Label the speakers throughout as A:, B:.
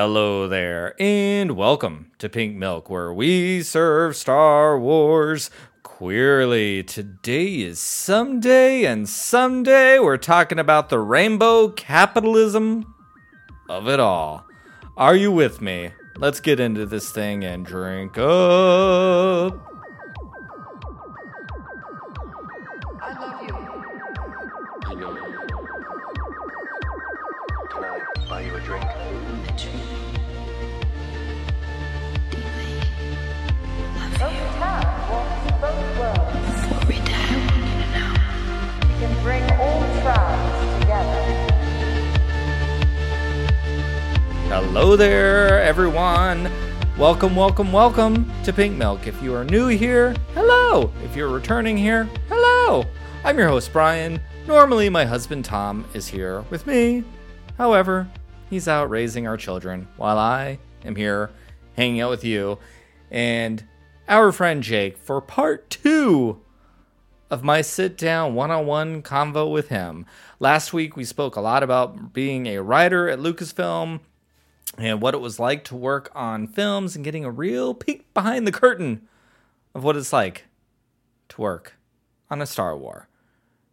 A: Hello there, and welcome to Pink Milk, where we serve Star Wars queerly. Today is someday, and someday we're talking about the rainbow capitalism of it all. Are you with me? Let's get into this thing and drink up. Hello there, everyone. Welcome, welcome, welcome to Pink Milk. If you are new here, hello. If you're returning here, hello. I'm your host, Brian. Normally, my husband, Tom, is here with me. However, he's out raising our children while I am here hanging out with you and our friend Jake for part two of my sit down one on one convo with him. Last week, we spoke a lot about being a writer at Lucasfilm and what it was like to work on films and getting a real peek behind the curtain of what it's like to work on a Star War.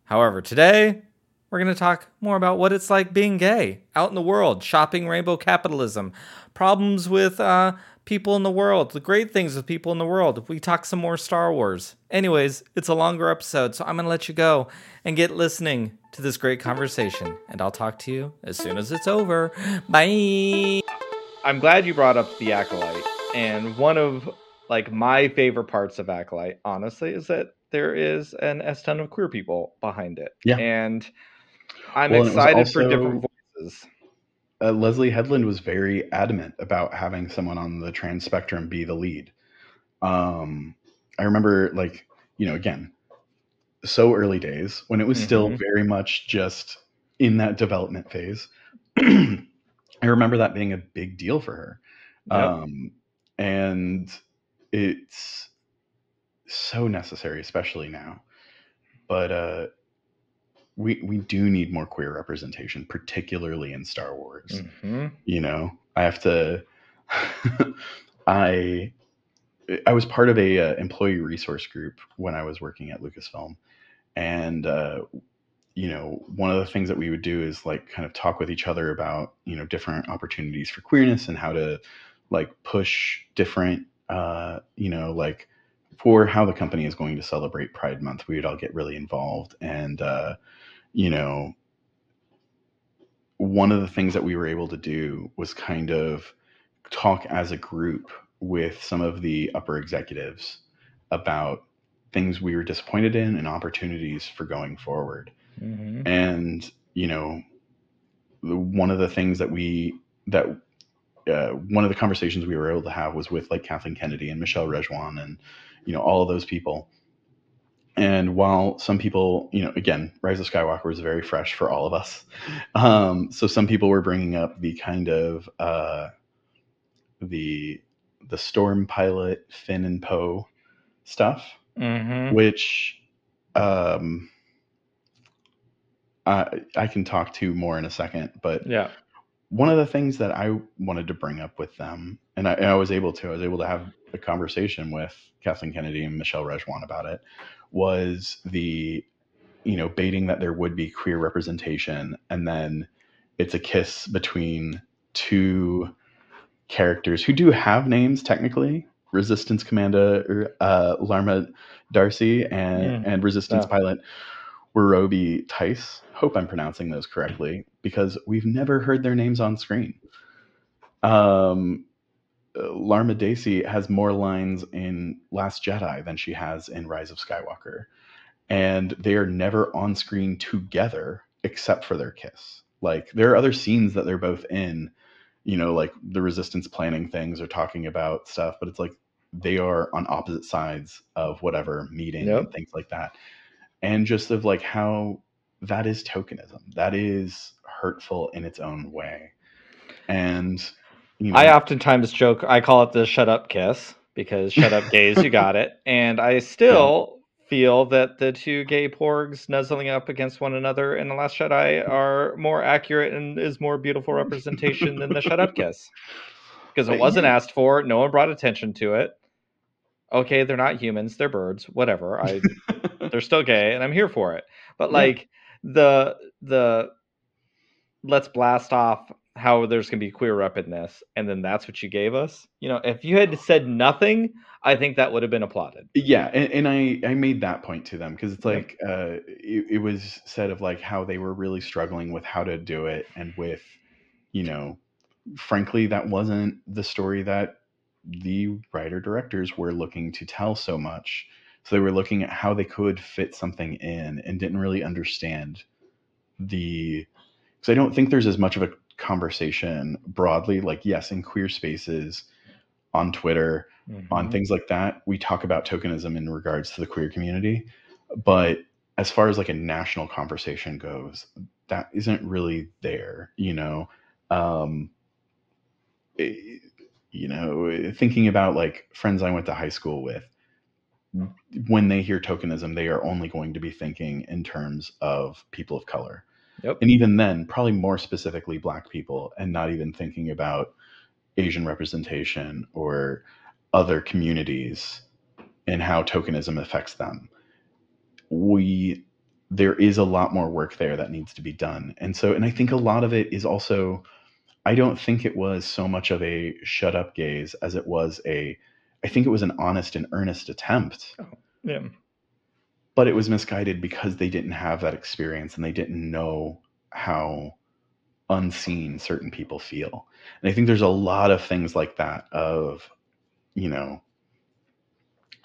A: However, today we're going to talk more about what it's like being gay out in the world, shopping rainbow capitalism, problems with uh, people in the world, the great things with people in the world. We talk some more Star Wars. Anyways, it's a longer episode, so I'm going to let you go and get listening to this great conversation. And I'll talk to you as soon as it's over. Bye. I'm glad you brought up the Acolyte. And one of like my favorite parts of Acolyte, honestly, is that there is an S ton of queer people behind it.
B: Yeah.
A: And I'm
B: Well, and it was
A: excited for different voices.
B: Uh, Leslie Headland was very adamant about having someone on the trans spectrum be the lead. Um, I remember, like, you know, again, so early days when it was still
A: Mhm.
B: very much just in that development phase. I remember that being a big deal for her.
A: Yep.
B: Um, and it's so necessary, especially now. But uh, we we do need more queer representation, particularly in Star Wars.
A: Mhm.
B: you know i have to i i was part of a uh, employee resource group when i was working at lucasfilm. And uh, you know one of the things that we would do is like kind of talk with each other about you know different opportunities for queerness and how to like push different uh, you know like for how the company is going to celebrate pride month. We would all get really involved and uh, you know one of the things that we were able to do was kind of talk as a group with some of the upper executives about things we were disappointed in and opportunities for going forward.
A: Mhm.
B: And, you know, one of the things that we, that, uh, one of the conversations we were able to have was with like Kathleen Kennedy and Michelle Rejwan and, you know, all of those people. And while some people, you know, again, Rise of Skywalker was very fresh for all of us. Um, so some people were bringing up the kind of uh, the the storm pilot Finn and Poe stuff,
A: Mhm.
B: which um, I I can talk to more in a second. But
A: Yeah.
B: one of the things that I wanted to bring up with them, and I, and I was able to, I was able to have a conversation with Kathleen Kennedy and Michelle Rejwan about it, was the, you know, baiting that there would be queer representation, and then it's a kiss between two characters who do have names technically, Resistance Commander uh, Larma D'Acy and
A: Mm.
B: and Resistance
A: Yeah.
B: Pilot Wrobie Tyce. Hope I'm pronouncing those correctly because we've never heard their names on screen. Um, Larma D'Acy has more lines in Last Jedi than she has in Rise of Skywalker, and they are never on screen together except for their kiss. Like there are other scenes that they're both in, you know, like the Resistance planning things or talking about stuff, but it's like they are on opposite sides of whatever meeting
A: Yep.
B: and things like that and just of like how that is tokenism that is hurtful in its own way and you know
A: I oftentimes joke, I call it the shut up kiss because shut up gays, you got it. And I still feel that the two gay porgs nuzzling up against one another in The Last Jedi are more accurate and is more beautiful representation than the Shut Up kiss. Because it wasn't
B: yeah.
A: asked for, no one brought attention to it. Okay, they're not humans, they're birds, whatever. I they're still gay and I'm here for it. But
B: Yeah.
A: like the the let's blast off how there's gonna be queer rep in this, and then that's what you gave us. You know, if you had said nothing, I think that would have been applauded.
B: yeah and, and i i made that point to them because it's like uh it, it was said of like how they were really struggling with how to do it and with you know frankly that wasn't the story that the writer directors were looking to tell so much so they were looking at how they could fit something in and didn't really understand the because i don't think there's as much of a conversation broadly like yes in queer spaces on twitter on
A: Mhm.
B: things like that we talk about tokenism in regards to the queer community. But as far as like a national conversation goes that isn't really there you know? Um eh, you know thinking about like friends i went to high school with when they hear tokenism they are only going to be thinking in terms of people of color
A: Yep.
B: and even then probably more specifically black people and not even thinking about asian representation or other communities and how tokenism affects them we there is a lot more work there that needs to be done and so and i think a lot of it is also i don't think it was so much of a shut up gays as it was a i think it was an honest and earnest attempt oh,
A: Yeah.
B: But it was misguided because they didn't have that experience and they didn't know how unseen certain people feel. And i think there's a lot of things like that of you know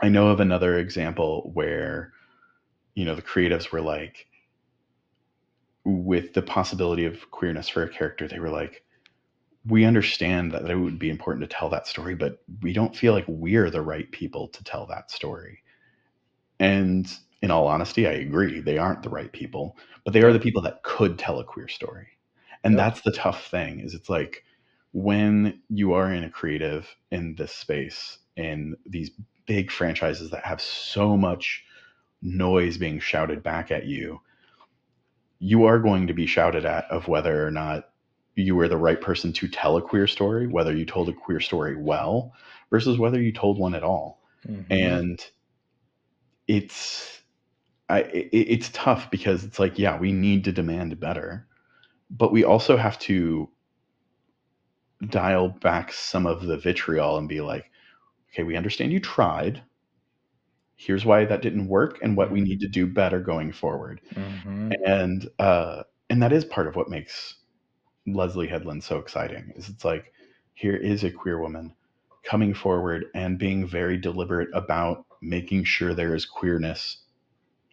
B: i know of another example where you know the creatives were like with the possibility of queerness for a character they were like we understand that it would be important to tell that story but we don't feel like we're the right people to tell that story. And in all honesty i agree they aren't the right people but they are the people that could tell a queer story and
A: Yep.
B: that's the tough thing is it's like when you are in a creative in this space in these big franchises that have so much noise being shouted back at you you are going to be shouted at of whether or not you were the right person to tell a queer story whether you told a queer story well versus whether you told one at all
A: Mhm.
B: and it's I, it, it's tough because it's like yeah we need to demand better but we also have to dial back some of the vitriol and be like okay we understand you tried. Here's why that didn't work and what we need to do better going forward.
A: Mhm.
B: and uh and that is part of what makes leslie headland so exciting is it's like here is a queer woman coming forward and being very deliberate about making sure there is queerness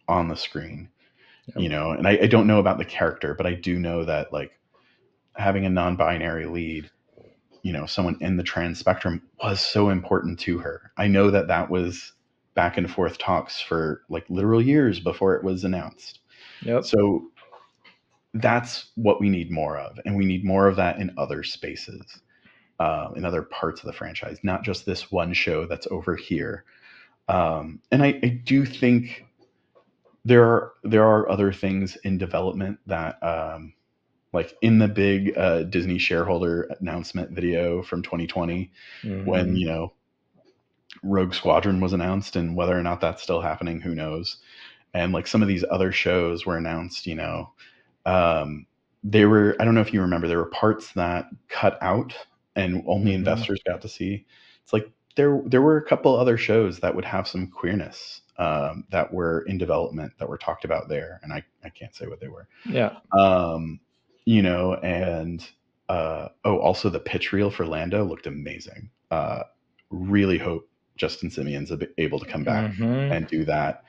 B: on the screen
A: Yep.
B: you know and I, I don't know about the character but i do know that like having a non-binary lead you know someone in the trans spectrum was so important to her i know that that was back and forth talks for like literal years before it was announced
A: Yep.
B: so that's what we need more of and we need more of that in other spaces uh, in other parts of the franchise not just this one show that's over here um, and I, I do think there are there are other things in development that um, like in the big uh, disney shareholder announcement video from 2020 when
A: Mhm.
B: you know rogue squadron was announced and whether or not that's still happening who knows and like some of these other shows were announced you know um, they were i don't know if you remember there were parts that cut out and only
A: Mhm.
B: investors got to see it's like there there were a couple other shows that would have some queerness um, that were in development that were talked about there and i, I can't say what they were
A: yeah.
B: um, you know, and uh, oh, also the pitch reel for Lando looked amazing. Uh, really hope Justin Simien's able to come back
A: Mhm.
B: and do that.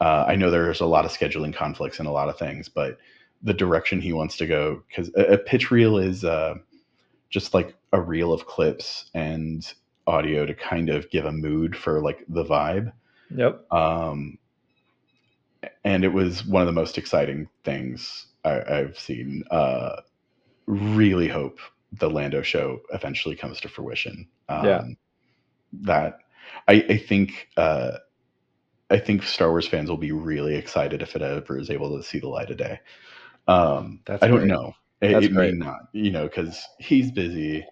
B: Uh, I know there's a lot of scheduling conflicts and a lot of things, but the direction he wants to go, because a, a pitch reel is uh, just like a reel of clips and audio to kind of give a mood for like the vibe
A: Yep.
B: um, and it was one of the most exciting things I, I've seen. Uh, really hope the Lando show eventually comes to fruition. Um,
A: Yeah.
B: That I, I think uh, I think Star Wars fans will be really excited if it ever is able to see the light of day. Um,
A: That's
B: I don't
A: great.
B: know. It, it may not, you know, because he's busy.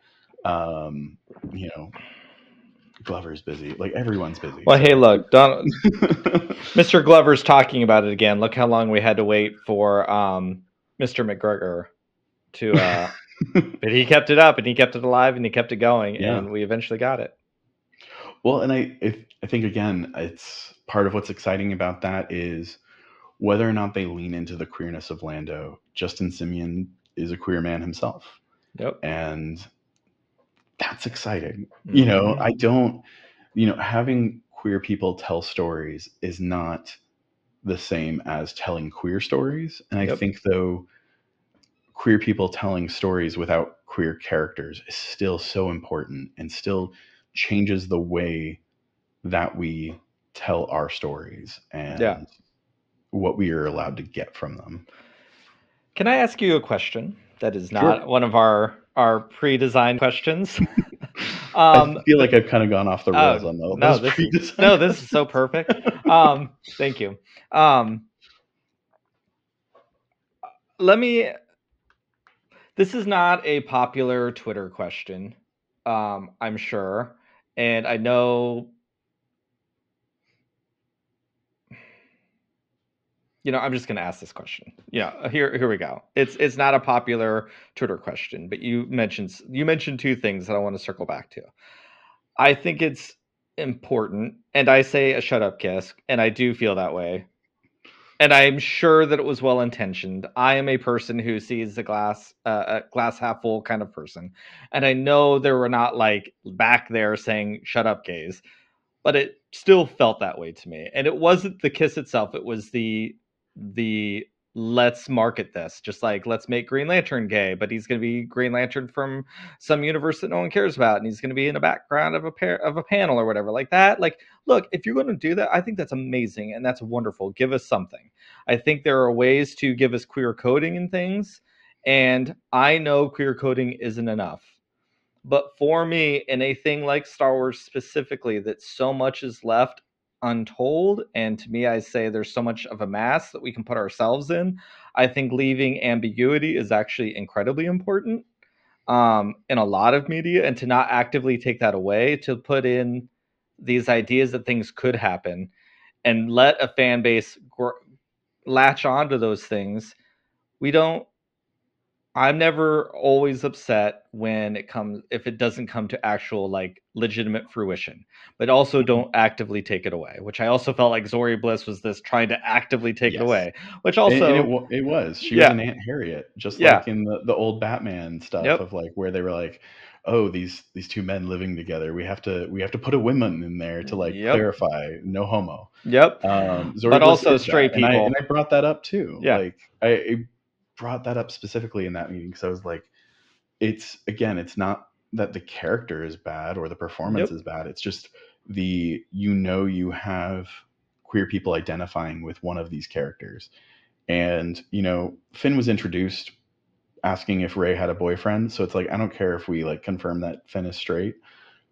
B: Um, you know, Glover's busy. Like everyone's busy.
A: Well,
B: so-
A: hey, look, Don, Mr. Glover's talking about it again. Look how long we had to wait for um, Mr. McGregor to, uh, but he kept it up and he kept it alive and he kept it going,
B: Yeah.
A: and we eventually got it.
B: Well, and I, if, I think again, it's part of what's exciting about that is whether or not they lean into the queerness of Lando. Justin Simien is a queer man himself,
A: Yep.
B: and that's exciting. You know,
A: Mhm.
B: I don't, you know, having queer people tell stories is not the same as telling queer stories, and I
A: Yep.
B: think though queer people telling stories without queer characters is still so important and still changes the way that we tell our stories and
A: Yeah.
B: what we are allowed to get from them.
A: Can I ask you a question that is not
B: Sure.
A: one of our our pre-designed questions?
B: I
A: um,
B: feel like I've kind of gone off the rails on those.
A: no, this is, no, this is so perfect. Um, thank you. Um, let me. This is not a popular Twitter question, um, I'm sure, and I know. You know, I'm just going to ask this question. Yeah, here, here we go. It's it's not a popular Twitter question, but you mentioned you mentioned two things that I want to circle back to. I think it's important, and I say a shut up kiss, and I do feel that way. And I'm sure that it was well intentioned. I am a person who sees the glass uh, a glass half full kind of person, and I know there were not like back there saying "shut up, gays," but it still felt that way to me. And it wasn't the kiss itself; it was the the let's market this just like let's make green lantern gay but he's going to be green lantern from some universe that no one cares about and he's going to be in the background of a pair of a panel or whatever like that. Like look if you're going to do that i think that's amazing and that's wonderful. Give us something. I think there are ways to give us queer coding and things and i know queer coding isn't enough. But for me in a thing like star wars specifically that so much is left untold and to me i say there's so much of a mass that we can put ourselves in i think leaving ambiguity is actually incredibly important um, in a lot of media and to not actively take that away to put in these ideas that things could happen and let a fan base gr- latch onto those things we don't i'm never always upset when it comes if it doesn't come to actual like legitimate fruition but also don't actively take it away which i also felt like zori bliss was this trying to actively take
B: Yes.
A: it away which also
B: and it, it was. She
A: Yeah.
B: was an Aunt Harriet, just
A: Yeah.
B: like in the, the old Batman stuff
A: Yep.
B: of like where they were like, oh, these these two men living together, we have to we have to put a woman in there to like
A: Yep.
B: clarify no homo.
A: yep
B: Um, Zori
A: But also
B: did that,
A: straight
B: and I,
A: people.
B: and I brought that up too.
A: Yeah.
B: like I brought that up specifically in that meeting because I was like, it's again, it's not that the character is bad or the performance
A: Nope.
B: is bad. It's just the you know you have queer people identifying with one of these characters, and you know Finn was introduced asking if Rey had a boyfriend. So it's like I don't care if we like confirm that Finn is straight,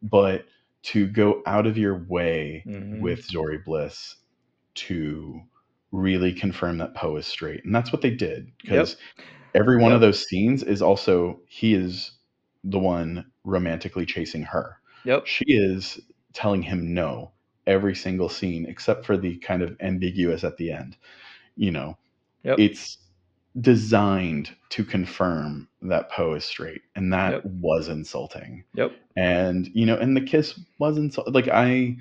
B: but to go out of your way
A: Mhm.
B: with Zori Bliss to really confirm that Poe is straight. And that's what they did because every one of those scenes is also he is the one romantically chasing her.
A: yep
B: She is telling him no every single scene except for the kind of ambiguous at the end. You know,
A: Yep.
B: it's designed to confirm that Poe is straight and that
A: Yep.
B: was insulting
A: yep
B: and you know and the kiss wasn't like i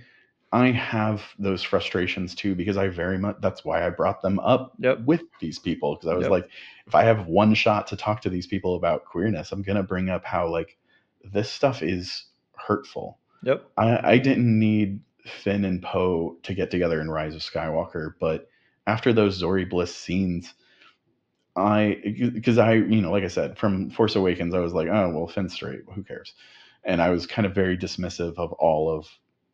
B: i have those frustrations too because i very much that's why i brought them up
A: Yep.
B: with these people because i was
A: Yep.
B: like if i have one shot to talk to these people about queerness i'm gonna bring up how like this stuff is hurtful
A: yep
B: i i didn't need finn and poe to get together in rise of skywalker but after those zori bliss scenes I because I you know like I said from Force Awakens I was like oh well Finn's straight who cares and I was kind of very dismissive of all of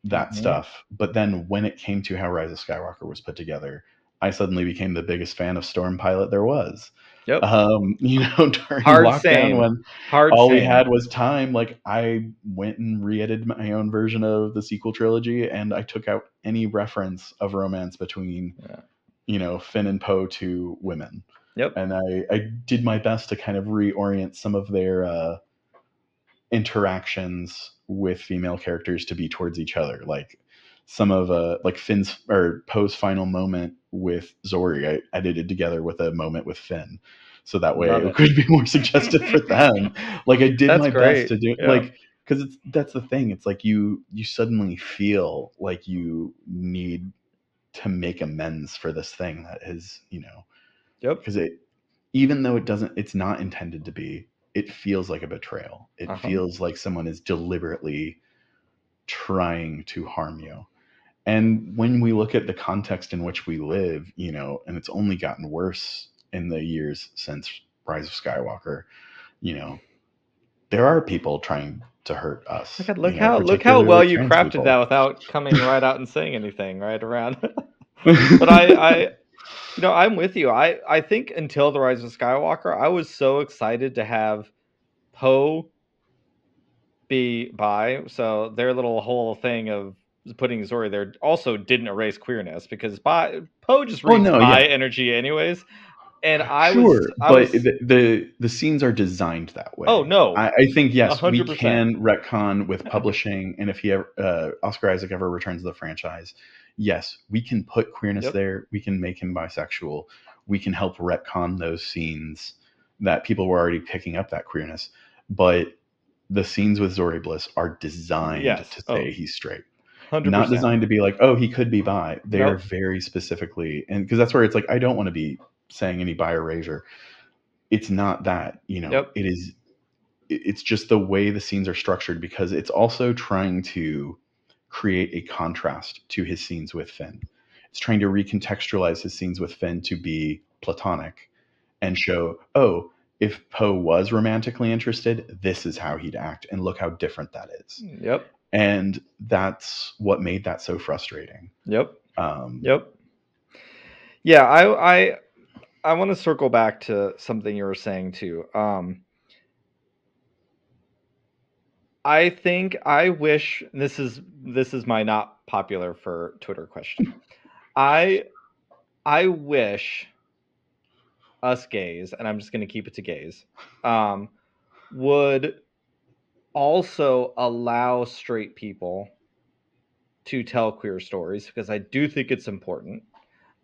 B: that
A: Mhm.
B: stuff but then when it came to how Rise of Skywalker was put together I suddenly became the biggest fan of Storm Pilot there was
A: Yep.
B: Um, you know, during
A: Hard
B: lockdown
A: same.
B: when
A: Hard.
B: all we had was time, like I went and re-edited my own version of the sequel trilogy, and I took out any reference of romance between,
A: Yeah.
B: you know, Finn and Poe to women.
A: Yep.
B: And I, I did my best to kind of reorient some of their uh, interactions with female characters to be towards each other. Like some of uh like Finn's or Poe's final moment with Zori, I edited together with a moment with Finn. So that way
A: Love
B: it
A: it.
B: could be more suggestive for them. Like I did
A: That's
B: my
A: great.
B: best to do
A: Yeah.
B: like because it's that's the thing. It's like you you suddenly feel like you need to make amends for this thing that is, you know,
A: Yep.
B: because it even though it doesn't it's not intended to be it feels like a betrayal it
A: Uh-huh.
B: feels like someone is deliberately trying to harm you and when we look at the context in which we live you know and it's only gotten worse in the years since rise of skywalker you know there are people trying to hurt us
A: Look, at,
B: you know,
A: how look how well you crafted
B: people.
A: that without coming right out and saying anything right around. but I, I, you know, I'm with you. I, I think until the Rise of Skywalker, I was so excited to have Poe be bi. So their little whole thing of putting Zori there also didn't erase queerness because bi Poe just
B: Oh,
A: reads
B: no,
A: bi
B: yeah.
A: energy anyways. And I
B: sure,
A: was, I
B: but
A: was,
B: the, the the scenes are designed that way.
A: oh no,
B: I, I think yes, we
A: 100%.
B: can retcon with publishing, and if he ever, uh, Oscar Isaac ever returns to the franchise, yes, we can put queerness
A: Yep.
B: there. We can make him bisexual. We can help retcon those scenes that people were already picking up that queerness. But the scenes with Zori Bliss are designed
A: Yes.
B: to oh. say
A: Oh.
B: he's straight,
A: 100%.
B: not designed to be like, oh, he could be bi. They are very specifically, and because that's where it's like, I don't want to be saying any bi erasure. It's not that, you know,
A: Yep.
B: it is it's just the way the scenes are structured because it's also trying to create a contrast to his scenes with Finn. It's trying to recontextualize his scenes with Finn to be platonic and show, oh, if Poe was romantically interested, this is how he'd act, and look how different that is.
A: Yep.
B: And that's what made that so frustrating.
A: Yep.
B: Um,
A: Yep. Yeah, I I I want to circle back to something you were saying too. Um I think I wish this is this is my not popular for Twitter question. I I wish us gays, and I'm just going to keep it to gays, um, would also allow straight people to tell queer stories because I do think it's important.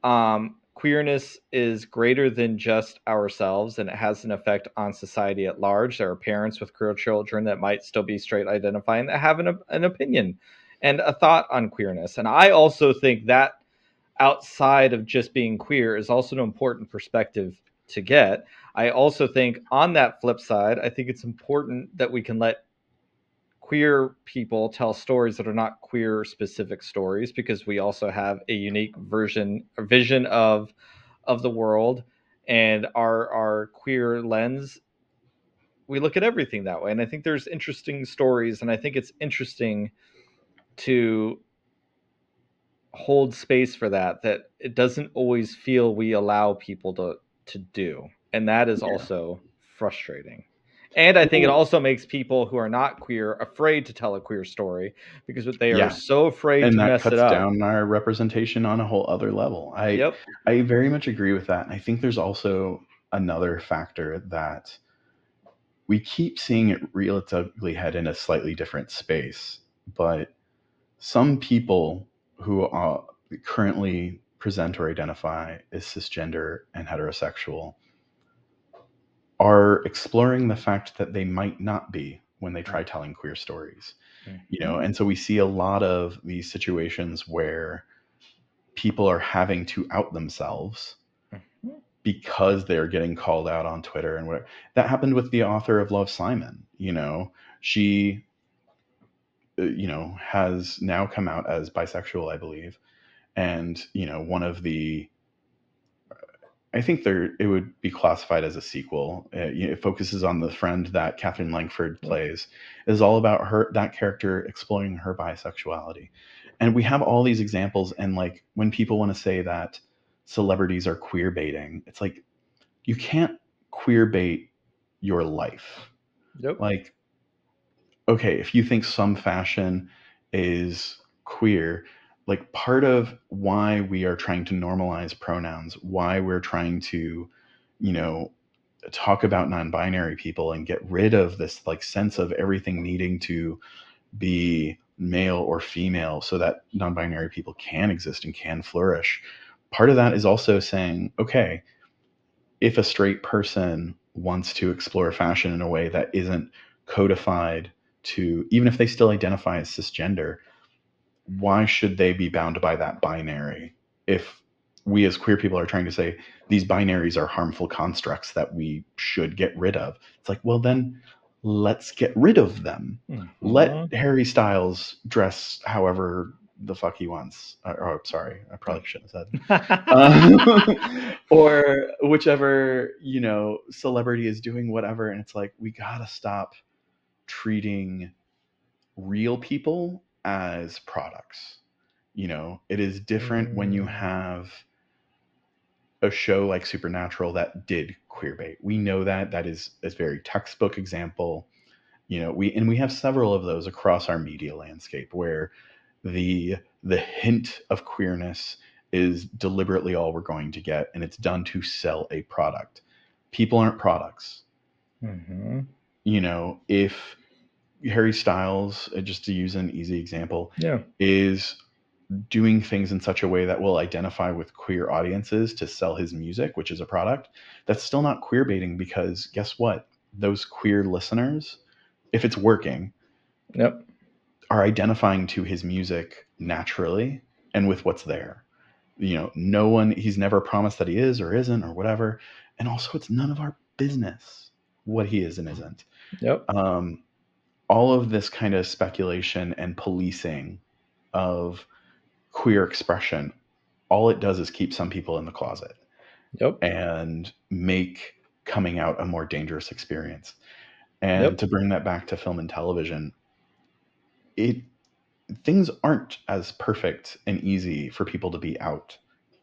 A: Um, queerness is greater than just ourselves and it has an effect on society at large. There are parents with queer children that might still be straight identifying that have an, an opinion and a thought on queerness. And I also think that outside of just being queer is also an important perspective to get. I also think on that flip side, I think it's important that we can let queer people tell stories that are not queer specific stories because we also have a unique version or vision of of the world and our our queer lens we look at everything that way. And i think there's interesting stories and i think it's interesting to hold space for that that it doesn't always feel we allow people to to do. And that is
B: Yeah.
A: also frustrating and i think it also makes people who are not queer afraid to tell a queer story because they are
B: Yeah.
A: so afraid
B: and
A: to
B: that
A: mess
B: cuts
A: it up
B: down our representation on a whole other level. I
A: yep
B: I very much agree with that. And I think there's also another factor that we keep seeing it reel its ugly head in a slightly different space. But some people who are currently present or identify as cisgender and heterosexual are exploring the fact that they might not be when they try telling queer stories you know and so we see a lot of these situations where people are having to out themselves
A: Mhm.
B: because they're getting called out on twitter and whatever. That happened with the author of love simon you know. She uh, you know has now come out as bisexual i believe. And you know one of the I think there it would be classified as a sequel. Uh, you know, it focuses on the friend that Katherine Langford plays. It is all about her that character exploring her bisexuality, and we have all these examples. And like when people want to say that celebrities are queer baiting, it's like you can't queer bait your life.
A: Yep.
B: Like, okay, if you think some fashion is queer, like part of why we are trying to normalize pronouns, why we're trying to, you know, talk about non-binary people and get rid of this like sense of everything needing to be male or female so that non-binary people can exist and can flourish. Part of that is also saying okay if a straight person wants to explore fashion in a way that isn't codified to even if they still identify as cisgender why should they be bound by that binary if we as queer people are trying to say these binaries are harmful constructs that we should get rid of? It's like well then let's get rid of them.
A: Mhm.
B: let harry styles dress however the fuck he wants. Uh, oh sorry. I probably shouldn't have said um, or whichever you know celebrity is doing whatever and it's like we gotta stop treating real people as products you know? It is different when you
A: Mm.
B: have a show like supernatural that did queer bait. We know that. That is a very textbook example you know? We and we have several of those across our media landscape where the the hint of queerness is deliberately all we're going to get and it's done to sell a product. People aren't products.
A: Mhm.
B: you know if harry styles uh, just to use an easy example
A: Yeah.
B: is doing things in such a way that will identify with queer audiences to sell his music which is a product that's still not queer baiting because guess what those queer listeners if it's working
A: Yep.
B: are identifying to his music naturally and with what's there. You know, no one, he's never promised that he is or isn't or whatever. And also, it's none of our business what he is and isn't.
A: Yep.
B: Um, all of this kind of speculation and policing of queer expression, all it does is keep some people in the closet
A: Yep.
B: and make coming out a more dangerous experience. And
A: Yep.
B: to bring that back to film and television, it things aren't as perfect and easy for people to be out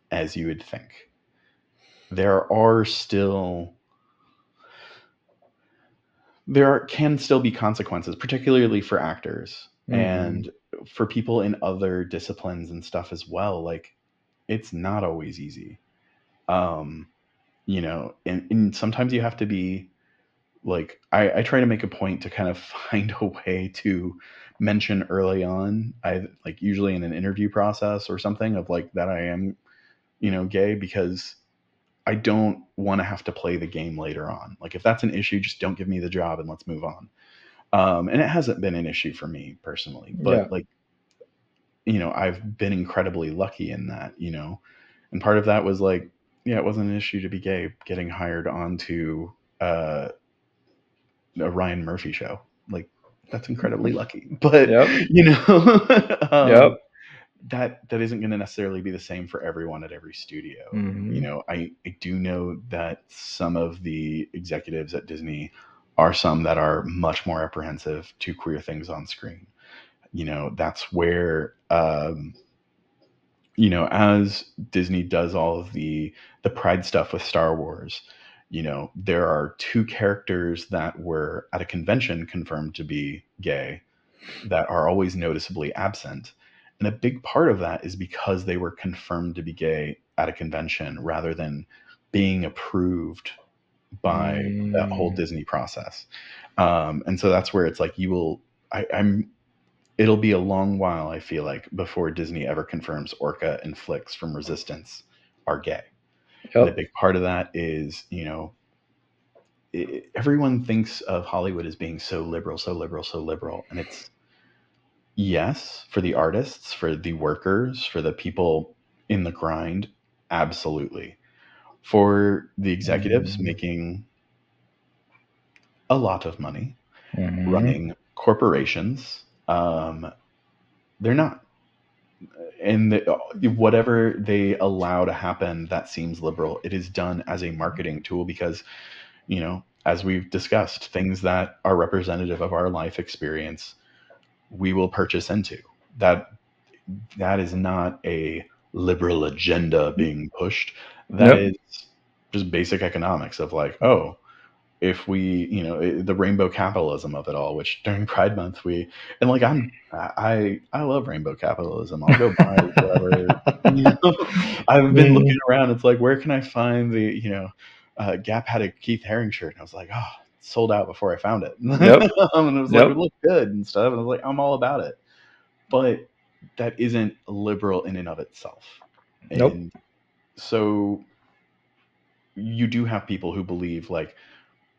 B: as you would think. There are still there are, can still be consequences, particularly for actors
A: Mhm.
B: and for people in other disciplines and stuff as well. Like it's not always easy. Um, you know, and, and sometimes you have to be like I, I try to make a point to kind of find a way to mention early on i like usually in an interview process or something of like that i am you know gay because i don't want to have to play the game later on like if that's an issue just don't give me the job and let's move on um and it hasn't been an issue for me personally but
A: Yeah.
B: like you know i've been incredibly lucky in that you know and part of that was like yeah it wasn't an issue to be gay getting hired onto uh a Ryan Murphy show. Like that's incredibly lucky. But
A: Yep.
B: you know, um,
A: Yep.
B: That that isn't going to necessarily be the same for everyone at every studio.
A: Mhm.
B: You know, I I do know that some of the executives at Disney are some that are much more apprehensive to queer things on screen. You know, that's where um you know, as Disney does all of the the pride stuff with Star Wars, you know, there are two characters that were at a convention confirmed to be gay that are always noticeably absent. And a big part of that is because they were confirmed to be gay at a convention rather than being approved by that whole
A: Mm.
B: Disney process. Um, and so that's where it's like you will I, I'm it'll be a long while, I feel like, before Disney ever confirms Orka and Flix from Resistance are gay. And a big part of that is, you know, i everyone thinks of Hollywood as being so liberal, so liberal, so liberal. And it's, yes, for the artists, for the workers, for the people in the grind, absolutely. For the executives
A: Mhm.
B: making a lot of money,
A: Mhm.
B: running corporations, um, they're not. And the, whatever they allow to happen that seems liberal, it is done as a marketing tool because, you know, as we've discussed, things that are representative of our life experience, we will purchase into. That that is not a liberal agenda being pushed. That is
A: Yep.
B: just basic economics of like, oh, if we you know the rainbow capitalism of it all which during pride month we and like i'm i i love rainbow capitalism i'll go buy whatever you know? i've been looking around it's like where can i find the you know uh, gap had a keith haring shirt and i was like oh sold out before i found it
A: Yep.
B: and it was
A: Yep.
B: like it looked good and stuff and i was like i'm all about it but that isn't liberal in and of itself
A: Nope.
B: so you do have people who believe like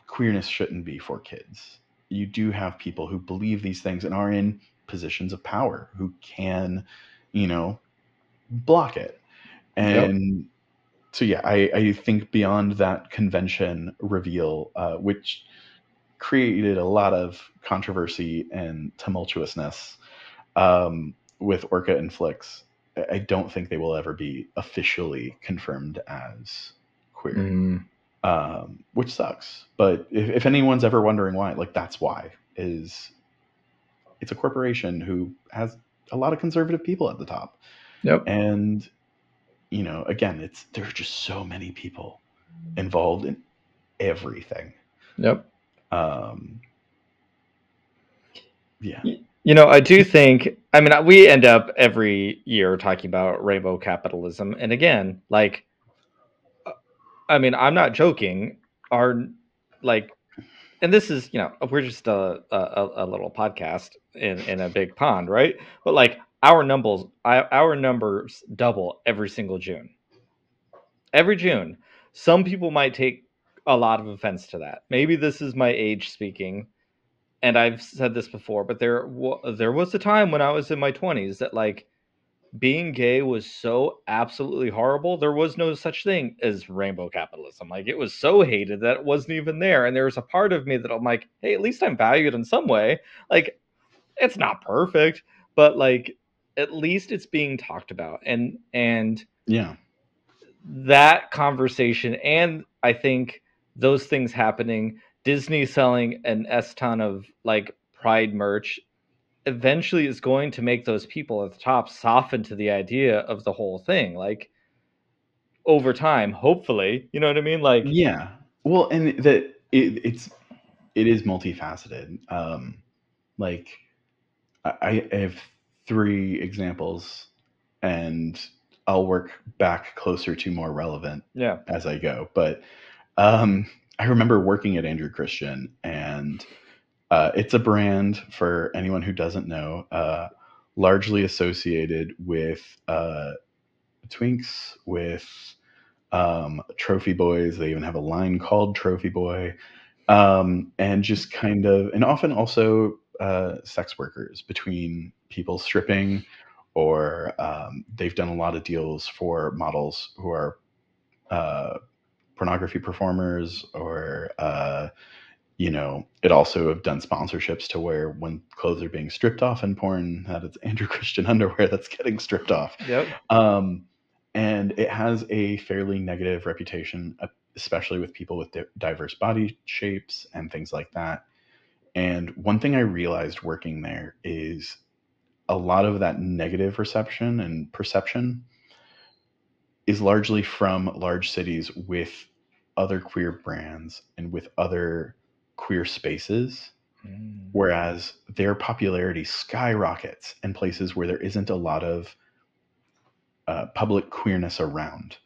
B: queerness shouldn't be for kids. You do have people who believe these things and are in positions of power who can, you know, block it.
A: Yep.
B: So, yeah, I, I think beyond that convention reveal, uh, which created a lot of controversy and tumultuousness um, with Orka and Flix, I- I don't think they will ever be officially confirmed as queer
A: Mm,
B: um, which sucks. But if, if anyone's ever wondering why, like that's why is it's a corporation who has a lot of conservative people at the top,
A: yep.
B: and you know, again, it's there are just so many people involved in everything.
A: Yep.
B: Um, yeah,
A: You know, I do think, I mean, we end up every year talking about rainbow capitalism. And again, like, I mean, I'm not joking. Our, like, and this is, you know, we're just a, a, a little podcast in, in a big pond, right? But like, our numbers, our numbers double every single June. Every June. Some people might take a lot of offense to that. Maybe this is my age speaking and I've said this before, but there there was a time when I was in my 20s that like being gay was so absolutely horrible. There was no such thing as rainbow capitalism. Like it was so hated that it wasn't even there. And there was a part of me that I'm like, hey, at least I'm valued in some way. Like it's not perfect, but like at least it's being talked about. And and
B: yeah,
A: that conversation and I think those things happening, Disney selling an S ton of like pride merch eventually is going to make those people at the top soften to the idea of the whole thing. Like over time, hopefully. You know what I mean? Like
B: yeah. Well, and that it, it's it is multifaceted. Um, like I, I have three examples, and I'll work back closer to more relevant
A: yeah.
B: as I go. But um, I remember working at Andrew Christian, and uh, it's a brand for anyone who doesn't know, uh, largely associated with uh, Twinks, with um, Trophy Boys. They even have a line called Trophy Boy, um, and just kind of, and often also uh, sex workers between people stripping. Or um, they've done a lot of deals for models who are uh, pornography performers or uh, you know it also have done sponsorships to where when clothes are being stripped off in porn that it's andrew christian underwear that's getting stripped off
A: Yep.
B: um, and it has a fairly negative reputation uh, especially with people with di- diverse body shapes and things like that and one thing i realized working there is a lot of that negative reception and perception is largely from large cities with other queer brands and with other queer spaces
A: Mm.
B: whereas their popularity skyrockets in places where there isn't a lot of uh, public queerness around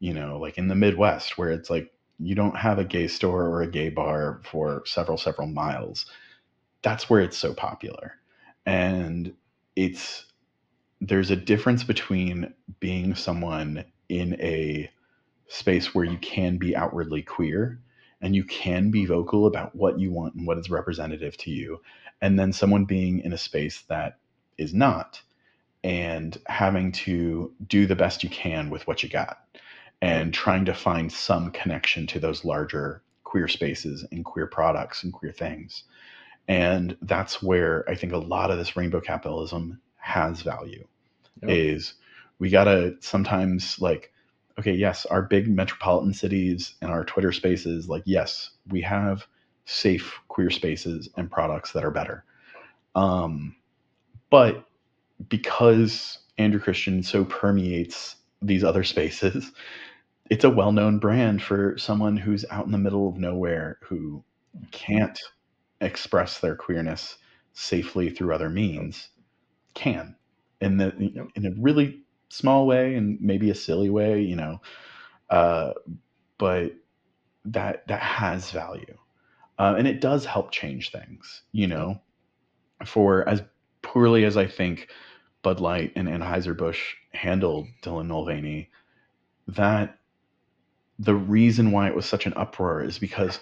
B: you know like in the midwest where it's like you don't have a gay store or a gay bar for several several miles that's where it's so popular. And it's there's a difference between being someone in a space where you can be outwardly queer and you can be vocal about what you want and what is representative to you and then someone being in a space that is not and having to do the best you can with what you got and trying to find some connection to those larger queer spaces and queer products and queer things and that's where i think a lot of this rainbow capitalism has value
A: Yep.
B: is we gotta sometimes like okay yes our big metropolitan cities and our twitter spaces like yes we have safe queer spaces and products that are better um but because andrew christian so permeates these other spaces it's a well-known brand for someone who's out in the middle of nowhere who can't express their queerness safely through other means can. In the
A: Yep.
B: in a really small way and maybe a silly way you know uh, but that that has value. Uh, and it does help change things you know? For as poorly as i think bud light and anheuser-busch handled dylan mulvaney that the reason why it was such an uproar is because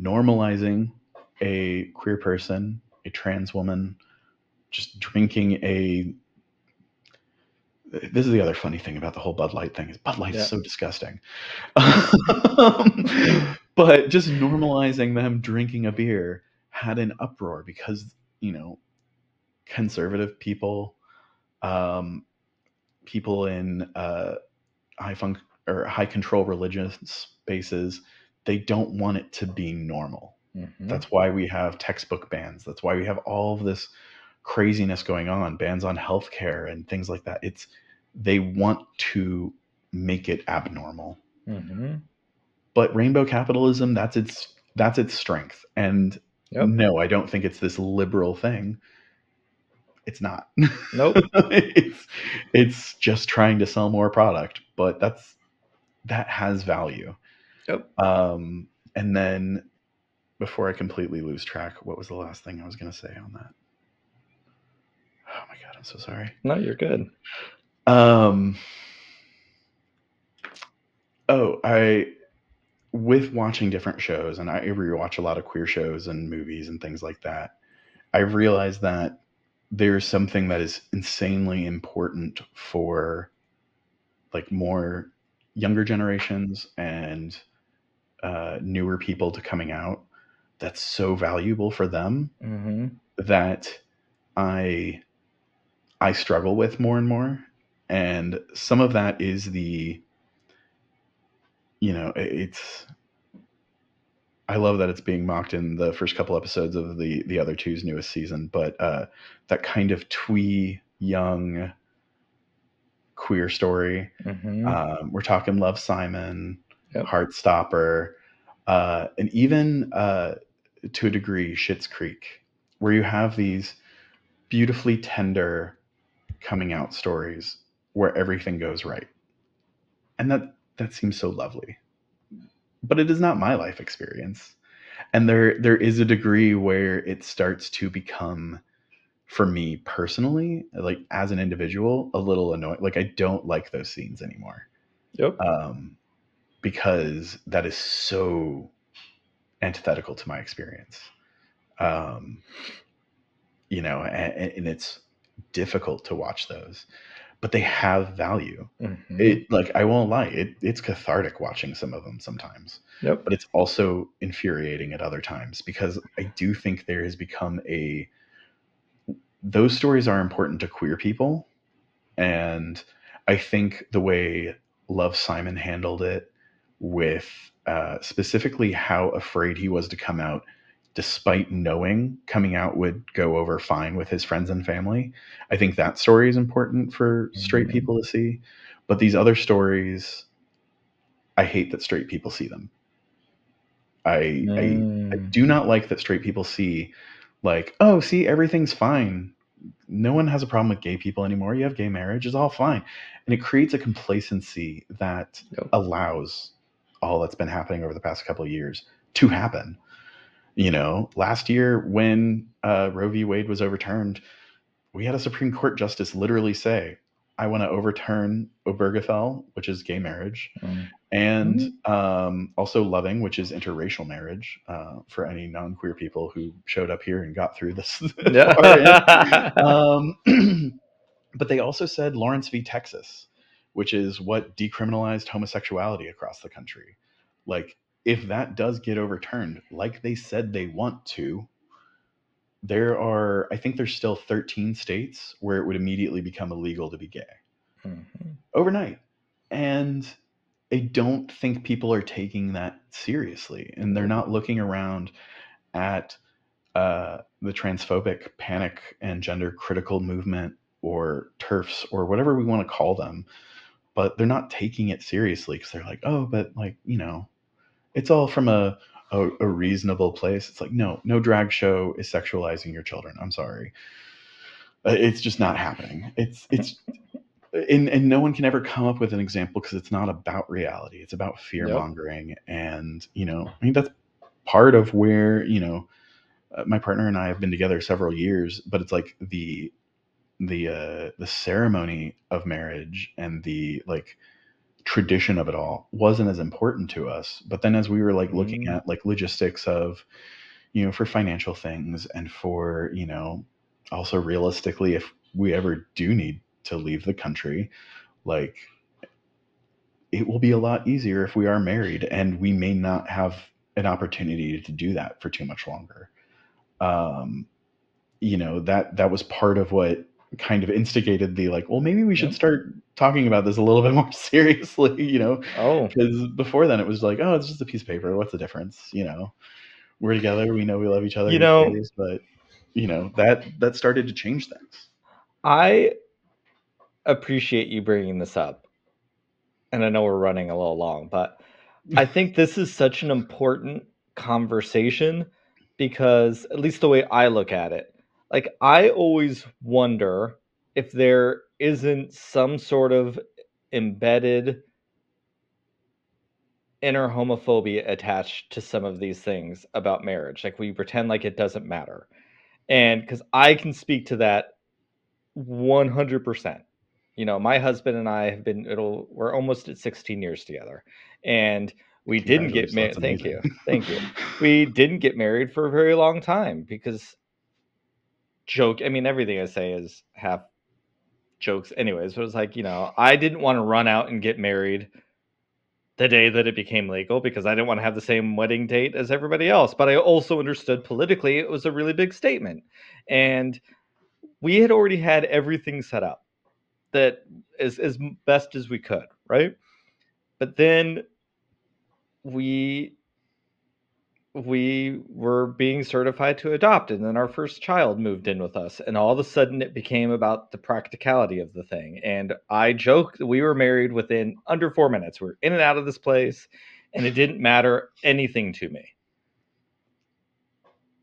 B: normalizing a queer person a trans woman just drinking a this is the other funny thing about the whole Bud Light thing is Bud Light
A: Yeah.
B: is so disgusting. Um, but just normalizing them drinking a beer had an uproar because you know conservative people, um, people in uh, high funk or high control religious spaces, they don't want it to be normal.
A: Mhm.
B: That's why we have textbook bans. That's why we have all of this craziness going on, bans on healthcare and things like that. It's they want to make it abnormal.
A: Mhm.
B: But rainbow capitalism, that's its that's its strength. And
A: Yep.
B: no, I don't think it's this liberal thing. It's not.
A: Nope.
B: it's it's just trying to sell more product, but that's that has value.
A: Yep.
B: Um, and then before I completely lose track, what was the last thing I was going to say on that? Oh my god, I'm so sorry.
A: No, you're good.
B: Um, oh, I with watching different shows, and I rewatch a lot of queer shows and movies and things like that. I've realized that there's something that is insanely important for like more younger generations and uh, newer people to coming out. That's so valuable for them
A: hmm
B: that I I struggle with more and more, and some of that is the you know it's I love that it's being mocked in the first couple episodes of the the other two's newest season, but uh, that kind of twee young queer story.
A: hmm
B: Um, we're talking Love Simon,
A: Yep.
B: Heartstopper, uh, and even uh, to a degree Schitt's Creek, where you have these beautifully tender coming out stories where everything goes right, and that that seems so lovely. But it is not my life experience, and there there is a degree where it starts to become for me personally like as an individual a little annoying like i don't like those scenes anymore
A: Yep.
B: um, because that is so antithetical to my experience. Um, you know, and, and it's difficult to watch those, but they have value.
A: Mhm.
B: It like I won't lie, it it's cathartic watching some of them sometimes,
A: Yep.
B: but it's also infuriating at other times because I do think there has become a those stories are important to queer people, and I think the way Love Simon handled it with uh, specifically how afraid he was to come out, despite knowing coming out would go over fine with his friends and family. I think that story is important for straight
A: Mhm.
B: people to see. But these other stories, I hate that straight people see them. I, I, I
A: Mm.
B: do not like that straight people see, like, oh, see, everything's fine. No one has a problem with gay people anymore. You have gay marriage, it's all fine. And it creates a complacency that
A: Yep.
B: allows all that's been happening over the past couple of years to happen. You know, last year when uh, Roe v. Wade was overturned, we had a Supreme Court justice literally say, I want to overturn Obergefell, which is gay marriage,
A: Mm.
B: and um, also loving, which is interracial marriage uh, for any non-queer people who showed up here and got through this.
A: Yeah.
B: um, but they also said Lawrence v. Texas, which is what decriminalized homosexuality across the country. Like, if that does get overturned, like they said they want to, there are, I think there's still 13 states where it would immediately become illegal to be gay
A: Mhm.
B: overnight. And I don't think people are taking that seriously. And they're not looking around at uh, the transphobic panic and gender critical movement or turfs or whatever we want to call them but they're not taking it seriously because they're like, oh, but like you know, it's all from a, a a reasonable place. It's like no, no drag show is sexualizing your children. I'm sorry, Uh, it's just not happening. It's it's. And, and no one can ever come up with an example because it's not about reality. It's about fear mongering. And, you know, I mean, that's part of where, you know, uh, my partner and I have been together several years, but it's like the the uh the ceremony of marriage and the like tradition of it all wasn't as important to us but then as we were like looking
A: Mm.
B: at like logistics of you know for financial things and for you know also realistically if we ever do need to leave the country like it will be a lot easier if we are married and we may not have an opportunity to do that for too much longer um you know that that was part of what kind of instigated the like well maybe we should
A: Yep.
B: start talking about this a little bit more seriously you know
A: Oh,
B: because before then it was like oh it's just a piece of paper what's the difference you know we're together we know we love each other
A: You know-
B: cares? but you know that that started to change things
A: I appreciate you bringing this up. And I know we're running a little long, but I think this is such an important conversation because, at least the way I look at it, like I always wonder if there isn't some sort of embedded inner homophobia attached to some of these things about marriage. Like we pretend like it doesn't matter. And because I can speak to that 100%. You know, my husband and I have been, it'll, we're almost at 16 years together. And we didn't get married. Thank you. Thank you. We didn't get married for a very long time because joke, I mean, everything I say is half jokes, anyways. But it was like, you know, I didn't want to run out and get married the day that it became legal because I didn't want to have the same wedding date as everybody else. But I also understood politically it was a really big statement. And we had already had everything set up that as as best as we could, right? But then we we were being certified to adopt and then our first child moved in with us and all of a sudden it became about the practicality of the thing and i joked that we were married within under four minutes. We are in and out of this place and it didn't matter anything to me.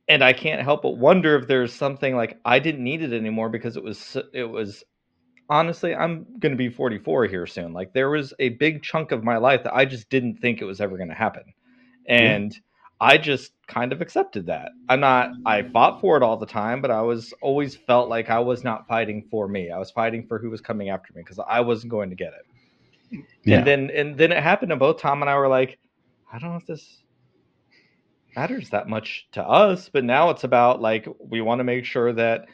A: And i can't help but wonder if there's something like i didn't need it anymore because it was it was honestly i'm going to be 44 here soon. Like there was a big chunk of my life that i just didn't think it was ever going to happen and i just kind of accepted that. I'm not i fought for it all the time but i was always felt like i was not fighting for me. I was fighting for who was coming after me because i wasn't going to get it.
B: Yeah.
A: and then and then it happened and both tom and i were like i don't know if this matters that much to us but now it's about like we want to make sure that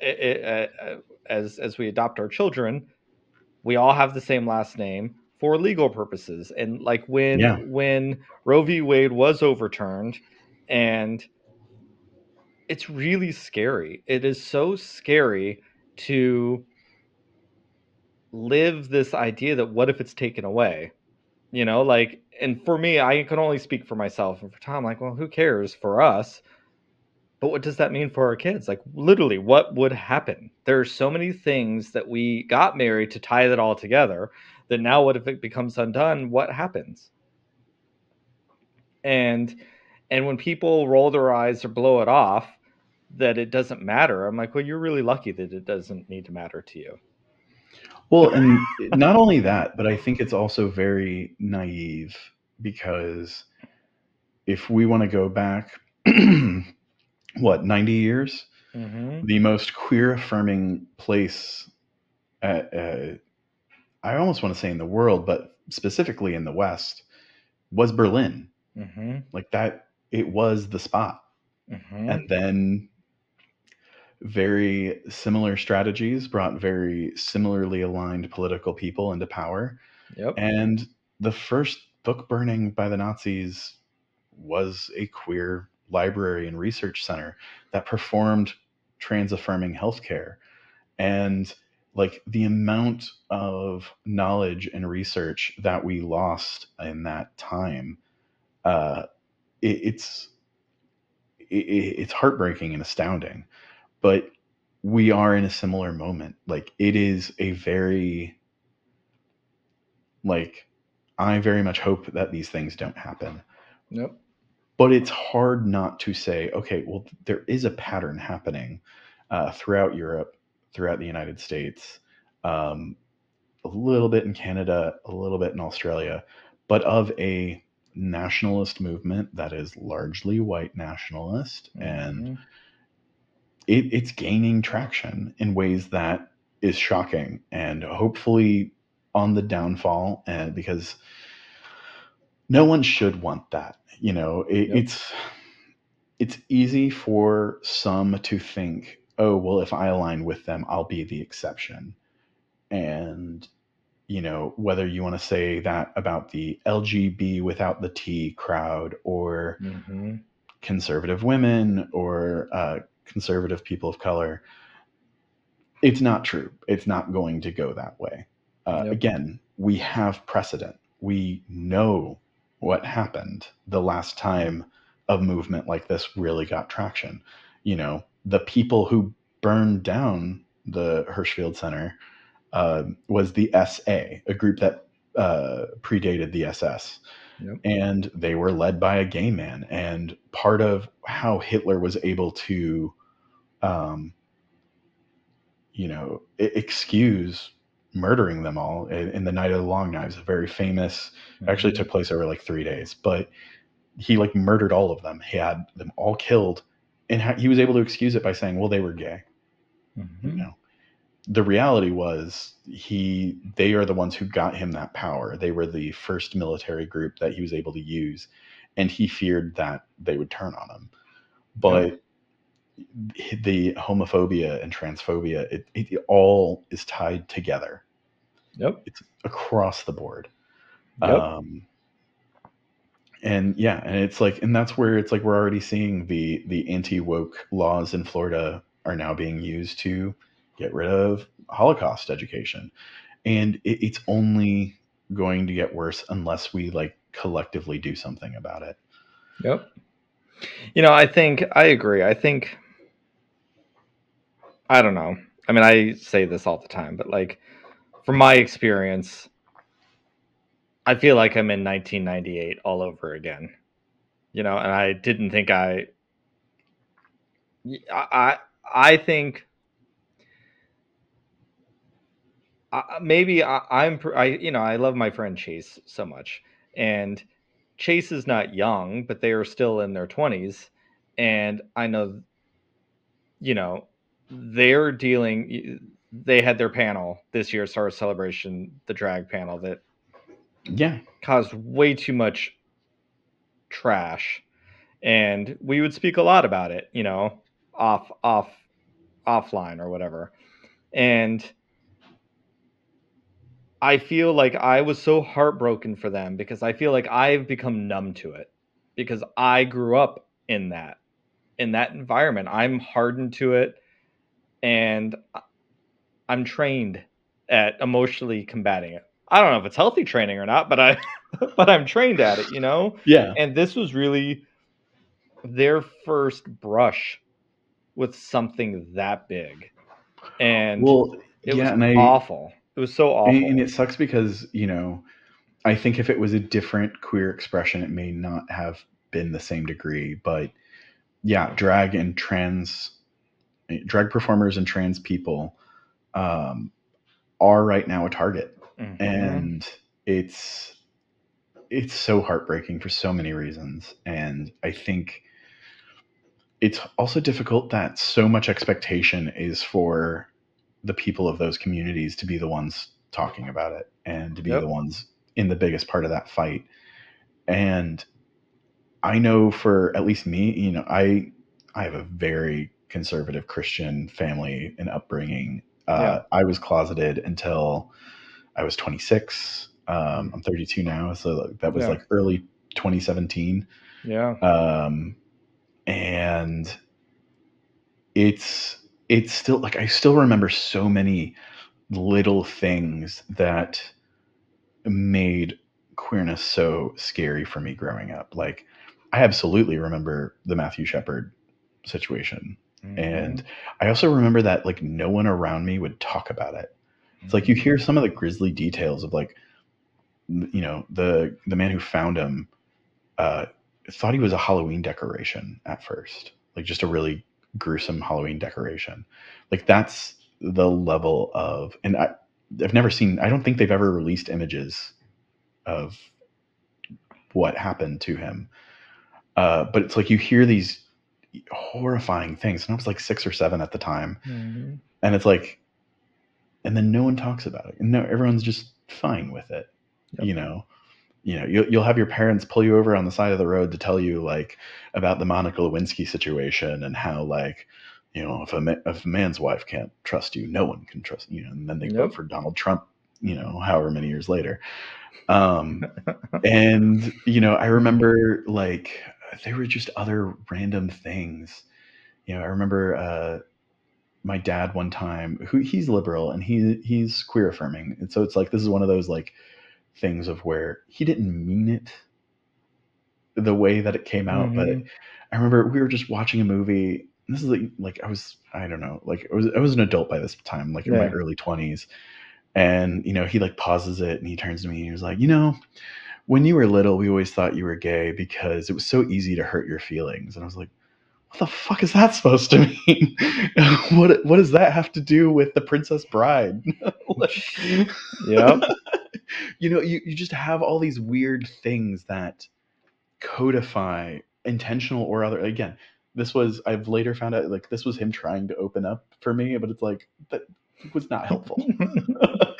A: it, it, uh, as as we adopt our children we all have the same last name for legal purposes and like when
B: Yeah.
A: when roe v. Wade was overturned and it's really scary. It is so scary to live this idea that what if it's taken away? You know like and for me i can only speak for myself and for tom like well who cares for us? But what does that mean for our kids? Like literally what would happen? There are so many things that we got married to tie that all together that now what if it becomes undone what happens and and when people roll their eyes or blow it off that it doesn't matter i'm like well you're really lucky that it doesn't need to matter to you
B: Well, and not only that, but I think it's also very naive because if we want to go back, what, 90 years?
A: mm-hmm.
B: The most queer affirming place, at, uh, I almost want to say in the world, but specifically in the West, was Berlin.
A: Mm-hmm.
B: Like that, it was the spot.
A: Mm-hmm.
B: and then very similar strategies brought very similarly aligned political people into power
A: yep
B: and the first book burning by the nazis was a queer library and research center that performed trans affirming healthcare and like the amount of knowledge and research that we lost in that time uh it, it's it, it's heartbreaking and astounding but we are in a similar moment like it is a very Like, I very much hope that these things don't happen.
A: Yep.
B: But it's hard not to say, okay, well, there is a pattern happening uh, throughout Europe, throughout the United States, um, a little bit in Canada, a little bit in Australia, but of a nationalist movement that is largely white nationalist and
A: Mhm.
B: it, it's gaining traction in ways that is shocking and hopefully on the downfall and because no one should want that you know it,
A: Yep.
B: it's it's easy for some to think oh well if i align with them i'll be the exception and you know whether you want to say that about the lgb without the t crowd or
A: Mhm.
B: conservative women or uh, conservative people of color. It's not true. It's not going to go that way. Uh,
A: Yep.
B: Again, we have precedent. We know what happened the last time a movement like this really got traction. You know, the people who burned down the Hirschfeld Center uh, was the SA, a group that uh, predated the SS
A: Yep.
B: and they were led by a gay man. And part of how Hitler was able to, um, you know, excuse murdering them all in, in the Night of the Long Knives, a very famous, actually
A: Mhm.
B: took place over like three days, but he like murdered all of them. He had them all killed, and he was able to excuse it by saying, "Well, they were gay." You
A: Mhm.
B: know, the reality was he they are the ones who got him that power they were the first military group that he was able to use and he feared that they would turn on him but the homophobia and transphobia it, it, all is tied together
A: Yep.
B: It's across the board
A: Yep.
B: um and yeah and it's like and that's where it's like we're already seeing the the anti-woke laws in florida are now being used to get rid of holocaust education and it, it's only going to get worse unless we like collectively do something about it
A: Yep. You know, I think I agree. I think I don't know. I mean, I say this all the time, but like from my experience, I feel like I'm in 1998 all over again. You know, and I didn't think I I I, think I, maybe I, I'm I you know I love my friend Chase so much, and Chase is not young, but they are still in their twenties, and I know, you know, they're dealing. They had their panel this year, Star Celebration, the drag panel that
B: yeah
A: caused way too much trash, and we would speak a lot about it, you know, off off offline or whatever, and I feel like I was so heartbroken for them because I feel like I've become numb to it because I grew up in that in that environment. I'm hardened to it and I'm trained at emotionally combating it. I don't know if it's healthy training or not, but I but I'm trained at it, you know?
B: yeah
A: And this was really their first brush with something that big. And
B: well
A: it
B: yeah
A: was
B: and i
A: awful. It was so awful.
B: And, and it sucks because, you know, I think if it was a different queer expression, it may not have been the same degree. But yeah, drag and trans, drag performers and trans people um, are right now a target.
A: Mhm.
B: And it's, it's so heartbreaking for so many reasons. And I think it's also difficult that so much expectation is for the people of those communities to be the ones talking about it and to be
A: Yep.
B: the ones in the biggest part of that fight. And I know for at least me, you know, I I have a very conservative Christian family and upbringing. Uh, I was closeted until I was 26. Um, I'm 32 now, so that was
A: Yeah.
B: like early 2017
A: yeah.
B: um and it's it's still like i still remember so many little things that made queerness so scary for me growing up like i absolutely remember the matthew shepard situation and i also remember that like no one around me would talk about it it's like you hear some of the grisly details of like you know the the man who found him uh, thought he was a Halloween decoration at first, like just a really gruesome Halloween decoration. Like that's the level of, and I, I've never seen. I don't think they've ever released images of what happened to him. Uh, but it's like you hear these horrifying things, and I was like six or seven at the time,
A: Mhm.
B: and it's like, and then no one talks about it, and no, everyone's just fine with it.
A: Yep.
B: You know, you know, you'll, you'll have your parents pull you over on the side of the road to tell you like about the Monica Lewinsky situation and how like, you know, if a ma- if a man's wife can't trust you, no one can trust you. know, And then they
A: Yep.
B: vote for Donald Trump. You know, however many years later. Um, and you know, I remember like there were just other random things. You know, I remember uh, my dad one time who he's liberal and he he's queer affirming, and so it's like this is one of those like things of where he didn't mean it the way that it came out, but
A: Mhm.
B: I remember we were just watching a movie. This is like, like I was I don't know like I was I was an adult by this time, like in my early twenties, and you know he like pauses it and he turns to me and he was like, you know, when you were little, we always thought you were gay because it was so easy to hurt your feelings, and I was like. What the fuck is that supposed to mean? what what does that have to do with the Princess Bride? Like-
A: Yep.
B: you know, you, you just have all these weird things that codify intentional or other. Again, this was I've later found out like this was him trying to open up for me, but it's like that was not helpful.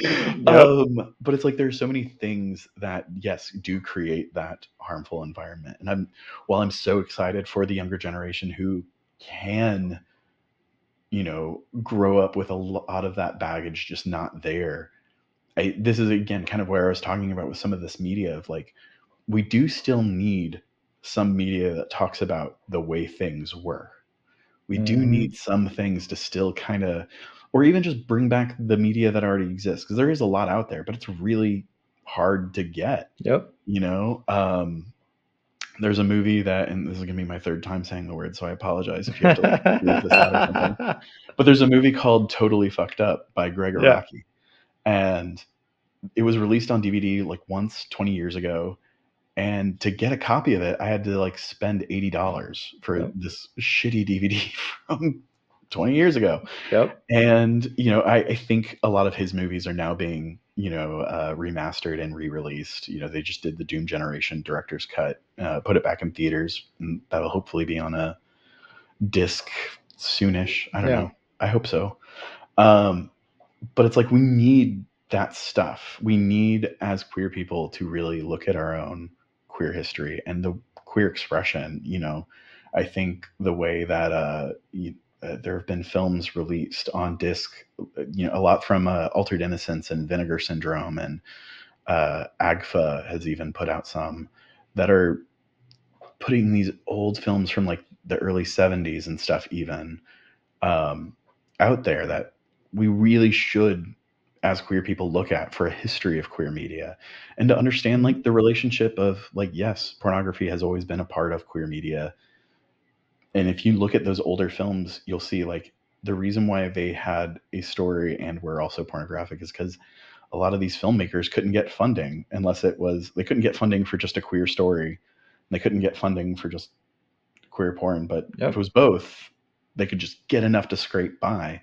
B: um, but it's like there are so many things that yes do create that harmful environment, and I'm while I'm so excited for the younger generation who can you know grow up with a lot of that baggage just not there I, this is again kind of where I was talking about with some of this media of like we do still need some media that talks about the way things were. We do
A: Mhm.
B: need some things to still kind of, or even just bring back the media that already exists because there is a lot out there, but it's really hard to get.
A: Yep.
B: You know, um, there's a movie that, and this is gonna be my third time saying the word, so I apologize if you have to like, this out or something but there's a movie called Totally Fucked Up by Greg
A: Yeah.
B: And it was released on DVD like once 20 years ago. And to get a copy of it, I had to like spend $80 for
A: Yep.
B: this shitty DVD from 20 years ago.
A: Yep.
B: And, you know, I, I think a lot of his movies are now being, you know, uh, remastered and re released. You know, they just did the Doom Generation director's cut, uh, put it back in theaters. And that'll hopefully be on a disc soonish. I don't
A: Yeah.
B: know. I hope so. Um, but it's like we need that stuff. We need, as queer people, to really look at our own queer history and the queer expression. You know, I think the way that uh, you, uh, there have been films released on disc, you know, a lot from uh, Altered Innocence and Vinegar Syndrome, and uh, AGFA has even put out some that are putting these old films from like the early 70s and stuff, even um, out there that we really should as queer people look at for a history of queer media and to understand like the relationship of like yes pornography has always been a part of queer media and if you look at those older films you'll see like the reason why they had a story and were also pornographic is because a lot of these filmmakers couldn't get funding unless it was they couldn't get funding for just a queer story they couldn't get funding for just queer porn but
A: Yep.
B: if it was both they could just get enough to scrape by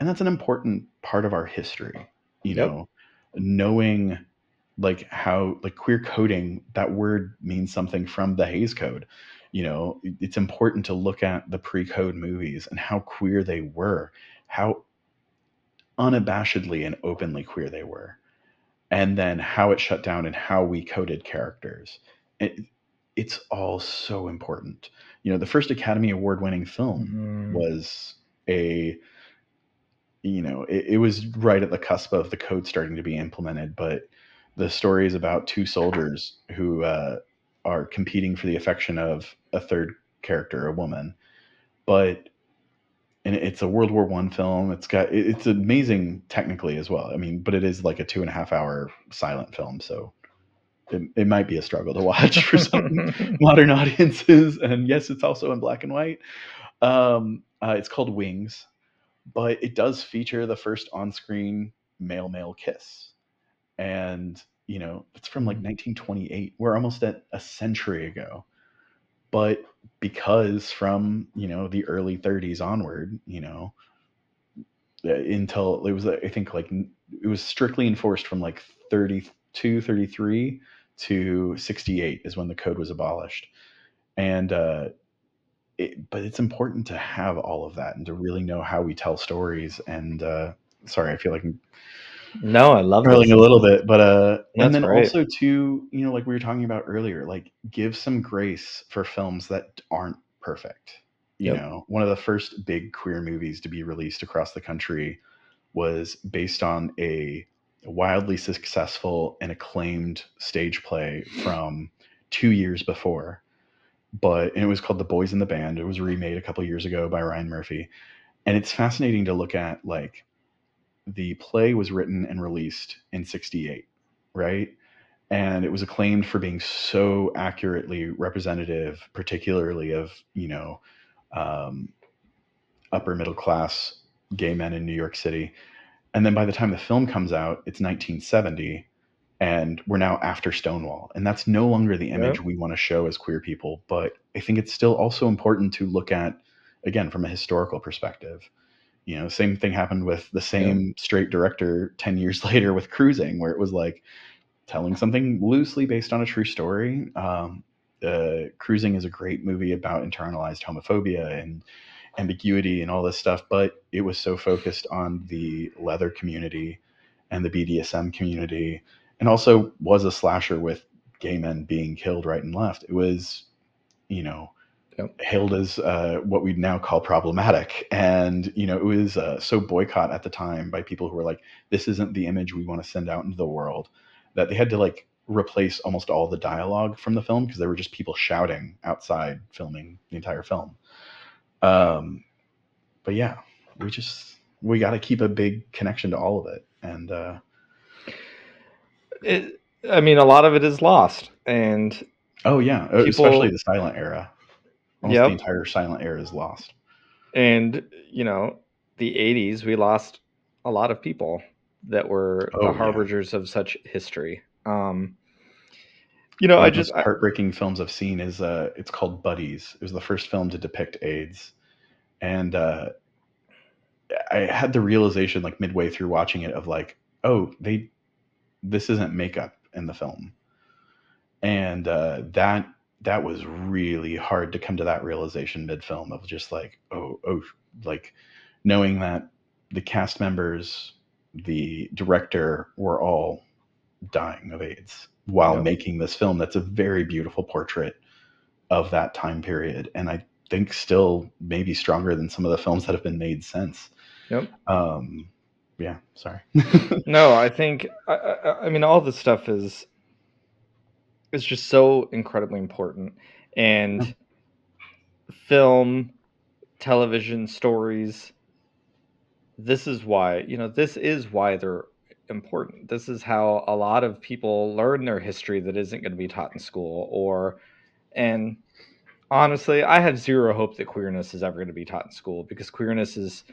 B: and that's an important part of our history you
A: Yep.
B: know knowing like how like queer coding that word means something from the Hays Code. You know, it's important to look at the pre-code movies and how queer they were, how unabashedly and openly queer they were, and then how it shut down and how we coded characters. It, it's all so important. You know, the first Academy Award winning film
A: Mhm.
B: was a you know it, it was right at the cusp of the code starting to be implemented but the story is about two soldiers who uh, are competing for the affection of a third character a woman. But and it's a world war one film. It's got it's amazing technically as well. I mean but it is like a two and a half hour silent film so it, it might be a struggle to watch for some modern audiences. And yes it's also in black and white. Um, uh, it's called wings but it does feature the first on-screen male male kiss. And you know, it's from like 1928. We're almost at a century ago. But because from, you know, the early 30s onward, you know, uh, until it was, I think, like it was strictly enforced from like 32, 33 to 68 is when the code was abolished. And, uh, it, but it's important to have all of that and to really know how we tell stories. And uh, sorry, I feel like I'm
A: No, I love
B: Curling a little bit, but uh,
A: That's
B: and then
A: great.
B: also too, you know, like we were talking about earlier, like give some grace for films that aren't perfect. You
A: Yep.
B: know, one of the first big queer movies to be released across the country was based on a wildly successful and acclaimed stage play from two years before. But it was called The Boys in the Band. It was remade a couple years ago by Ryan Murphy, and it's fascinating to look at like the play was written and released in 68 right? And it was acclaimed for being so accurately representative particularly of you know um, upper middle class gay men in new york city. And then by the time the film comes out it's 1970 and we're now after stonewall. And that's no longer the image
A: Yep.
B: we want to show as queer people but i think it's still also important to look at again from a historical perspective you know same thing happened with the same straight director 10 years later with cruising where it was like telling something loosely based on a true story. Um, uh, cruising is a great movie about internalized homophobia and ambiguity and all this stuff but it was so focused on the leather community and the bdsm community and also was a slasher with gay men being killed right and left. It was you know
A: Yep.
B: hailed as uh, what we'd now call problematic. And you know it was uh, so boycott at the time by people who were like this isn't the image we want to send out into the world that they had to like replace almost all the dialogue from the film because there were just people shouting outside filming the entire film. Um but yeah we just we got to keep a big connection to all of it. And uh
A: It, I mean, a lot of it is lost, and
B: oh yeah. Uh,
A: People-
B: especially the silent era almost
A: Yep.
B: the entire silent era is lost
A: and you know, the '80s, we lost a lot of people that were
B: Oh,
A: the
B: yeah.
A: harbingers of such history. Um, you know,
B: One
A: I just
B: heartbreaking films I've seen is uh, it's called Buddies. It was the first film to depict AIDS, and uh, I had the realization like midway through watching it of like, oh, they, this isn't makeup in the film, and uh, that that was really hard to come to that realization mid film of just like, oh, oh, like knowing that the cast members, the director were all dying of AIDS while
A: Yeah.
B: making this film that's a very beautiful portrait of that time period and I think still maybe stronger than some of the films that have been made since.
A: Yep.
B: Um yeah, sorry.
A: no, I think I, I, I mean all this stuff is is just so incredibly important, and film, television, stories. This is why you know this is why they're important. This is how a lot of people learn their history that isn't going to be taught in school, or and honestly, I have zero hope that queerness is ever going to be taught in school because queerness is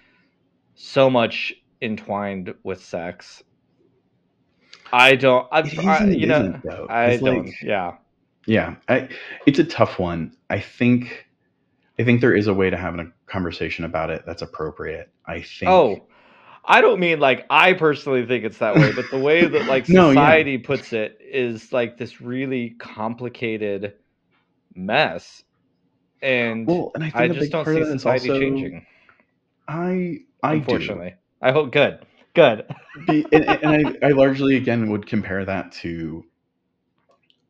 A: so much entwined with sex. I don't. I, I
B: isn't,
A: you know,
B: though.
A: I
B: It's
A: don't.
B: like-
A: yeah,
B: Yeah, I, it's a tough one. I think, I think there is a way to have a conversation about it that's appropriate. I think.
A: Oh, I don't mean like I personally think it's that way, but the way that like
B: No, yeah.
A: society puts it is like this really complicated mess, and
B: well, and I think
A: I just don't see
B: of that is
A: society
B: also,
A: changing.
B: I, I do.
A: Unfortunately, I hope good, good.
B: And, and I, I largely again would compare that to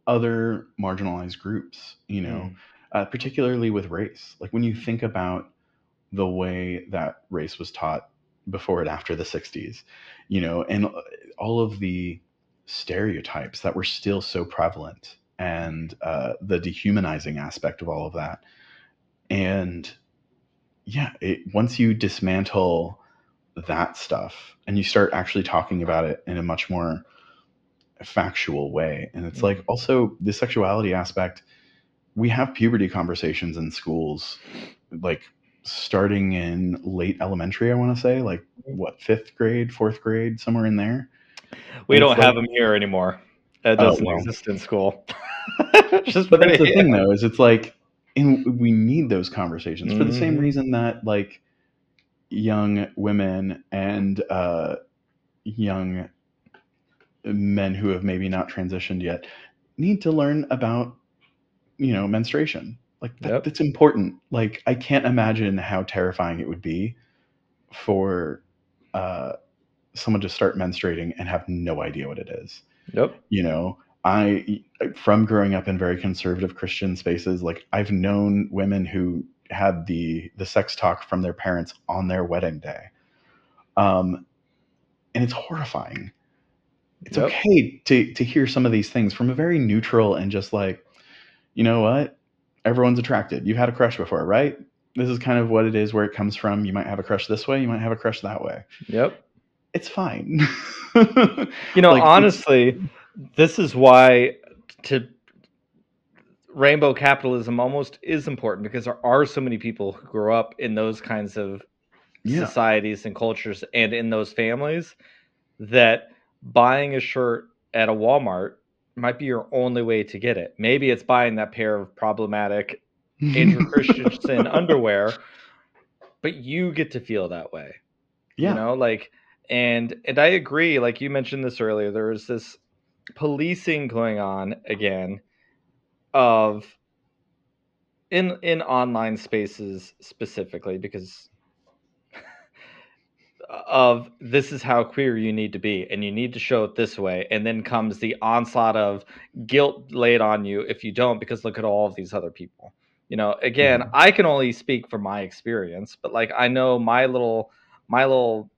B: other marginalized groups you know
A: Mm.
B: uh, particularly with race like when you think about the way that race was taught before and after the 60s you know and uh, all of the stereotypes that were still so prevalent and uh, the dehumanizing aspect of all of that and yeah it, once you dismantle that stuff and you start actually talking about it in a much more factual way and it's like also the sexuality aspect we have puberty conversations in schools like starting in late elementary i want to say like what fifth grade fourth grade somewhere in there
A: We
B: And
A: don't have
B: like-
A: them here anymore. That
B: Oh,
A: doesn't
B: well.
A: exist in school. Just
B: but that's the thing though is it's like and we need those conversations for the same
A: Mhm.
B: reason that like young women and uh young men who have maybe not transitioned yet need to learn about you know menstruation like that,
A: Yep.
B: that's important like i can't imagine how terrifying it would be for uh someone to start menstruating and have no idea what it is
A: Yep.
B: you know i from growing up in very conservative christian spaces like i've known women who had the the sex talk from their parents on their wedding day. Um and it's horrifying. It's
A: Yep.
B: okay to to hear some of these things from a very neutral and just like you know what? Everyone's attracted. You've had a crush before right? This is kind of what it is where it comes from. You might have a crush this way you might have a crush that way.
A: Yep.
B: it's fine.
A: You know,
B: Like,
A: honestly, this is why to rainbow capitalism almost is important because there are so many people who grow up in those kinds of
B: Yeah.
A: societies and cultures and in those families that buying a shirt at a Walmart might be your only way to get it. Maybe it's buying that pair of problematic Andrew Christian underwear, but you get to feel that way.
B: yeah
A: You know, like and and I agree, like you mentioned this earlier, there is this policing going on again of in in online spaces specifically because of this is how queer you need to be and you need to show it this way and then comes the onslaught of guilt laid on you if you don't because look at all of these other people you know again
B: Mhm.
A: i can only speak from my experience but like i know my little my little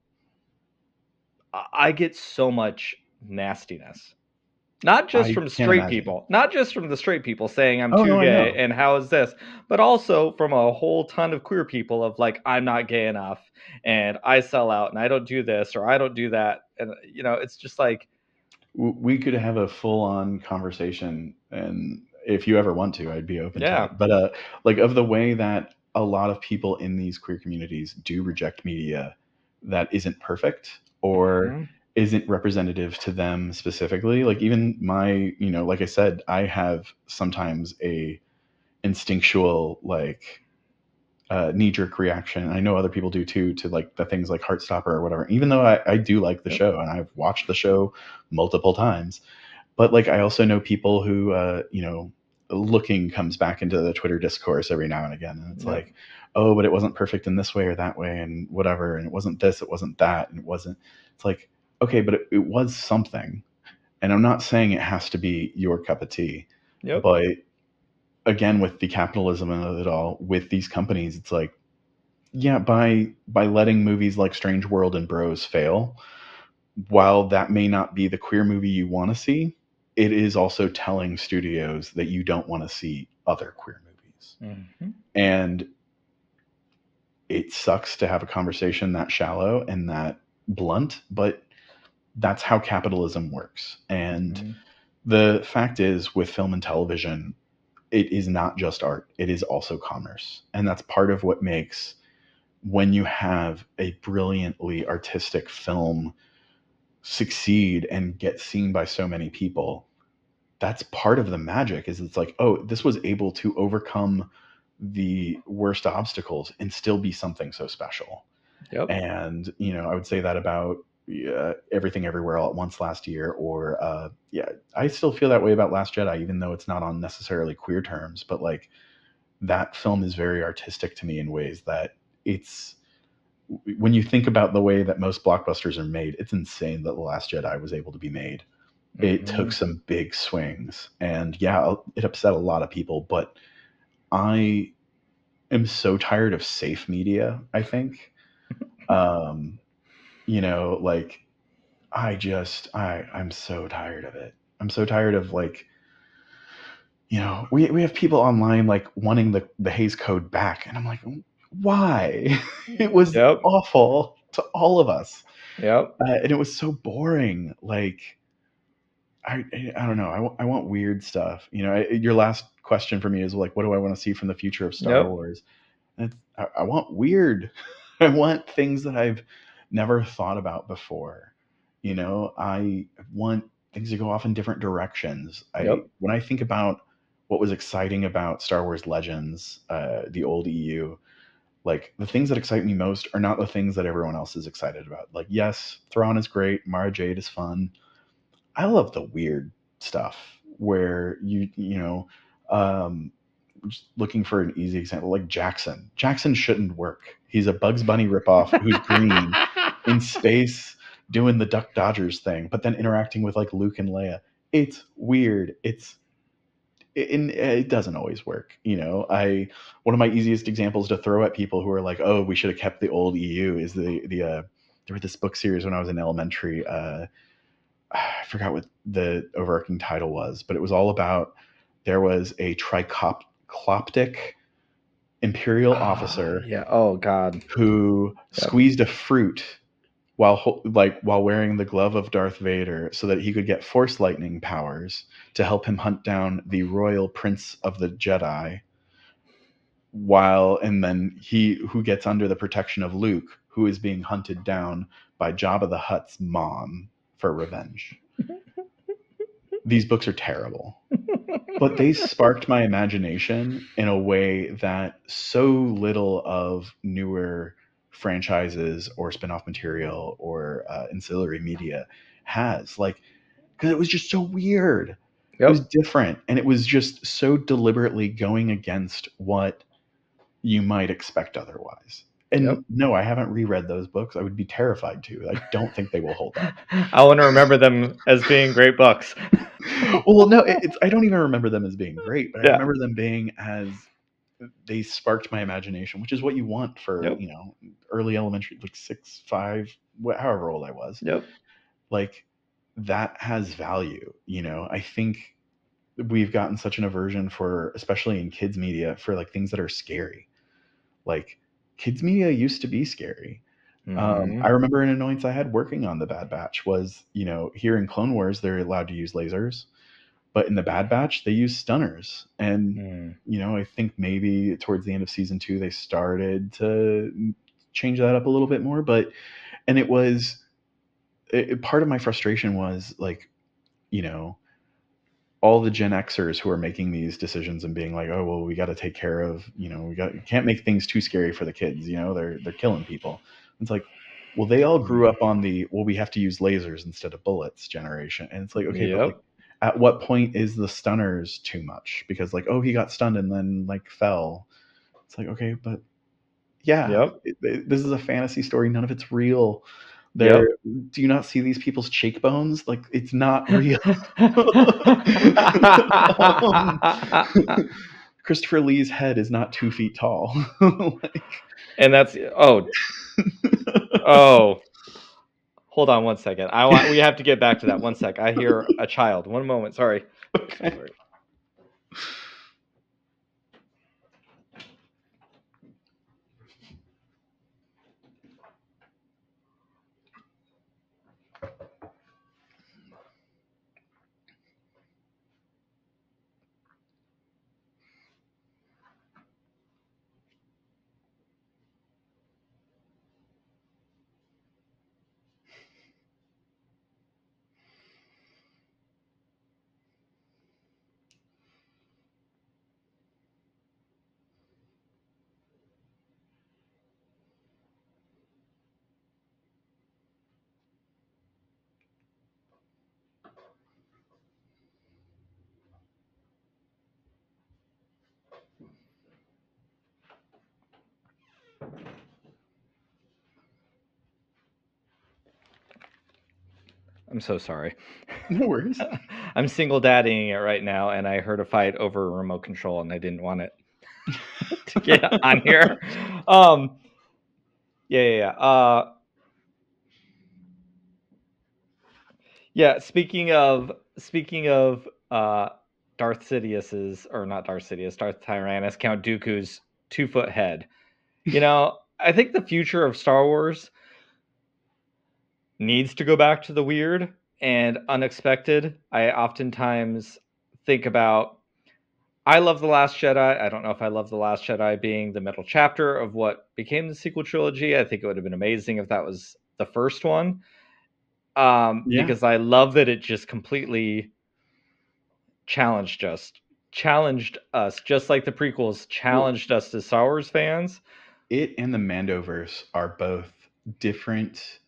A: i get so much nastiness not just
B: I
A: from straight
B: imagine.
A: people not just from the straight people saying i'm
B: Oh,
A: too
B: no,
A: gay and how is this but also from a whole ton of queer people of like i'm not gay enough and i sell out and i don't do this or i don't do that and you know it's just like
B: we could have a full-on conversation and if you ever want to i'd be open
A: Yeah.
B: to it but uh like of the way that a lot of people in these queer communities do reject media that isn't perfect or
A: Mhm.
B: Isn't representative to them specifically. Like even my you know like i said i have sometimes a instinctual like uh, knee-jerk reaction. I know other people do too to like the things like heartstopper or whatever even though i, I do like the show and i've watched the show multiple times. But like i also know people who uh, you know looking comes back into the twitter discourse every now and again and it's like oh but it wasn't perfect in this way or that way and whatever and it wasn't this it wasn't that and it wasn't it's like okay but it, it was something. And i'm not saying it has to be your cup of tea
A: yep.
B: but again with the capitalism of it all with these companies it's like yeah by by letting movies like strange world and bros fail while that may not be the queer movie you want to see it is also telling studios that you don't want to see other queer movies.
A: Mhm.
B: and it sucks to have a conversation that shallow and that blunt but that's how capitalism works. And
A: Mhm.
B: the fact is with film and television it is not just art it is also commerce. And that's part of what makes when you have a brilliantly artistic film succeed and get seen by so many people that's part of the magic is it's like oh this was able to overcome the worst obstacles and still be something so special.
A: Yep.
B: And you know i would say that about uh, everything everywhere all at once last year or uh, yeah i still feel that way about last jedi even though it's not on necessarily queer terms but like that film is very artistic to me in ways that it's when you think about the way that most blockbusters are made it's insane that the last jedi was able to be made it
A: Mhm.
B: took some big swings and yeah it upset a lot of people but i am so tired of safe media i think um you know like i just i i'm so tired of it. I'm so tired of like you know we, we have people online like wanting the the Hays code back and i'm like why? It was
A: Yep.
B: awful to all of us.
A: Yep.
B: Uh, and it was so boring like i i don't know i, wa- I want weird stuff you know I, your last question for me is like what do i want to see from the future of star
A: Yep.
B: wars? And it's, I, I want weird. I want things that i've never thought about before you know i want things to go off in different directions. I
A: Yep.
B: when I think about what was exciting about Star Wars Legends, uh, the old EU, like the things that excite me most are not the things that everyone else is excited about. Like, yes, Thrawn is great, Mara Jade is fun. I love the weird stuff where you you know, um, just looking for an easy example, like Jaxxon. Jaxxon shouldn't work. He's a Bugs Bunny ripoff who's green in space doing the Duck Dodgers thing, but then interacting with like Luke and Leia. It's weird. It's it, it doesn't always work. You know, I one of my easiest examples to throw at people who are like, "Oh, we should have kept the old EU." Is the the uh, there was this book series when I was in elementary. Uh, I forgot what the overarching title was, but it was all about there was a tricloptic imperial officer
A: Yeah. Oh God.
B: who
A: Yep.
B: squeezed a fruit while like while wearing the glove of Darth Vader so that he could get force lightning powers to help him hunt down the royal prince of the Jedi while and then he who gets under the protection of Luke who is being hunted down by Jabba the Hutt's mom for revenge. These books are terrible but they sparked my imagination in a way that so little of newer franchises or spin-off material or uh, ancillary media has like because it was just so weird it was different and it was just so deliberately going against what you might expect otherwise and
A: Yep.
B: no i haven't reread those books i would be terrified to i don't think they will hold up
A: I want to remember them as being great books.
B: well, no, it, it's I don't even remember them as being great, but
A: Yeah.
B: I remember them being as they sparked my imagination, which is what you want for
A: Yep.
B: you know early elementary, like six, five, wh- however old I was.
A: Yep.
B: Like that has value. You know, I think we've gotten such an aversion for, especially in kids media, for like things that are scary. Like kids media used to be scary. Um,
A: Mhm.
B: I remember an annoyance I had working on the Bad Batch was, you know, here in Clone Wars they're allowed to use lasers, but in the Bad Batch they use stunners. And
A: Mm.
B: you know, I think maybe towards the end of season two they started to change that up a little bit more. But and it was it, part of my frustration was like, you know, all the Gen Xers who are making these decisions and being like, oh well, we got to take care of, you know, we got can't make things too scary for the kids. You know, they're they're killing people. It's like, well, they all grew up on the well, we have to use lasers instead of bullets generation, and it's like, okay,
A: Yep.
B: but like, at what point is the stunners too much? Because like, oh, he got stunned and then like fell. It's like, okay, but yeah,
A: Yep.
B: it- it- this is a fantasy story. None of it's real. There, do you not see these people's cheekbones? Like, it's not real. Christopher Lee's head is not two feet tall. like,
A: and that's oh oh. Hold on one second. I want we have to get back to that. One sec. I hear a child. One moment. Sorry.
B: okay.
A: Sorry. I'm so sorry.
B: No worries.
A: I'm single daddying it right now, and I heard a fight over a remote control, and I didn't want it to get on here. Um, yeah, yeah, yeah. Uh, yeah. Speaking of speaking of uh, Darth Sidious's, or not Darth Sidious, Darth Tyrannus, Count Dooku's two foot head. You know, I think the future of Star Wars needs to go back to the weird and unexpected. I oftentimes think about I love The Last Jedi. I don't know if I love The Last Jedi being the middle chapter of what became the sequel trilogy. I think it would have been amazing if that was the first one. um,
B: Yeah.
A: because I love that it just completely challenged us, challenged us, just like the prequels challenged us as Star Wars fans.
B: it and the Mandoverse are both different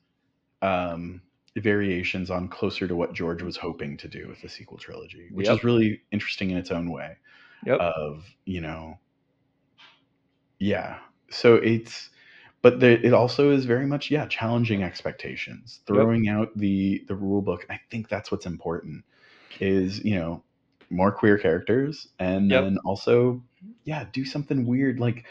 B: um, variations on closer to what George was hoping to do with the sequel trilogy, which
A: Yep.
B: is really interesting in its own way.
A: Yep.
B: Of you know, yeah. So it's, but the, it also is very much yeah challenging expectations, throwing out the the rule book. I think that's what's important. Is you know more queer characters and
A: Yep.
B: then also yeah do something weird like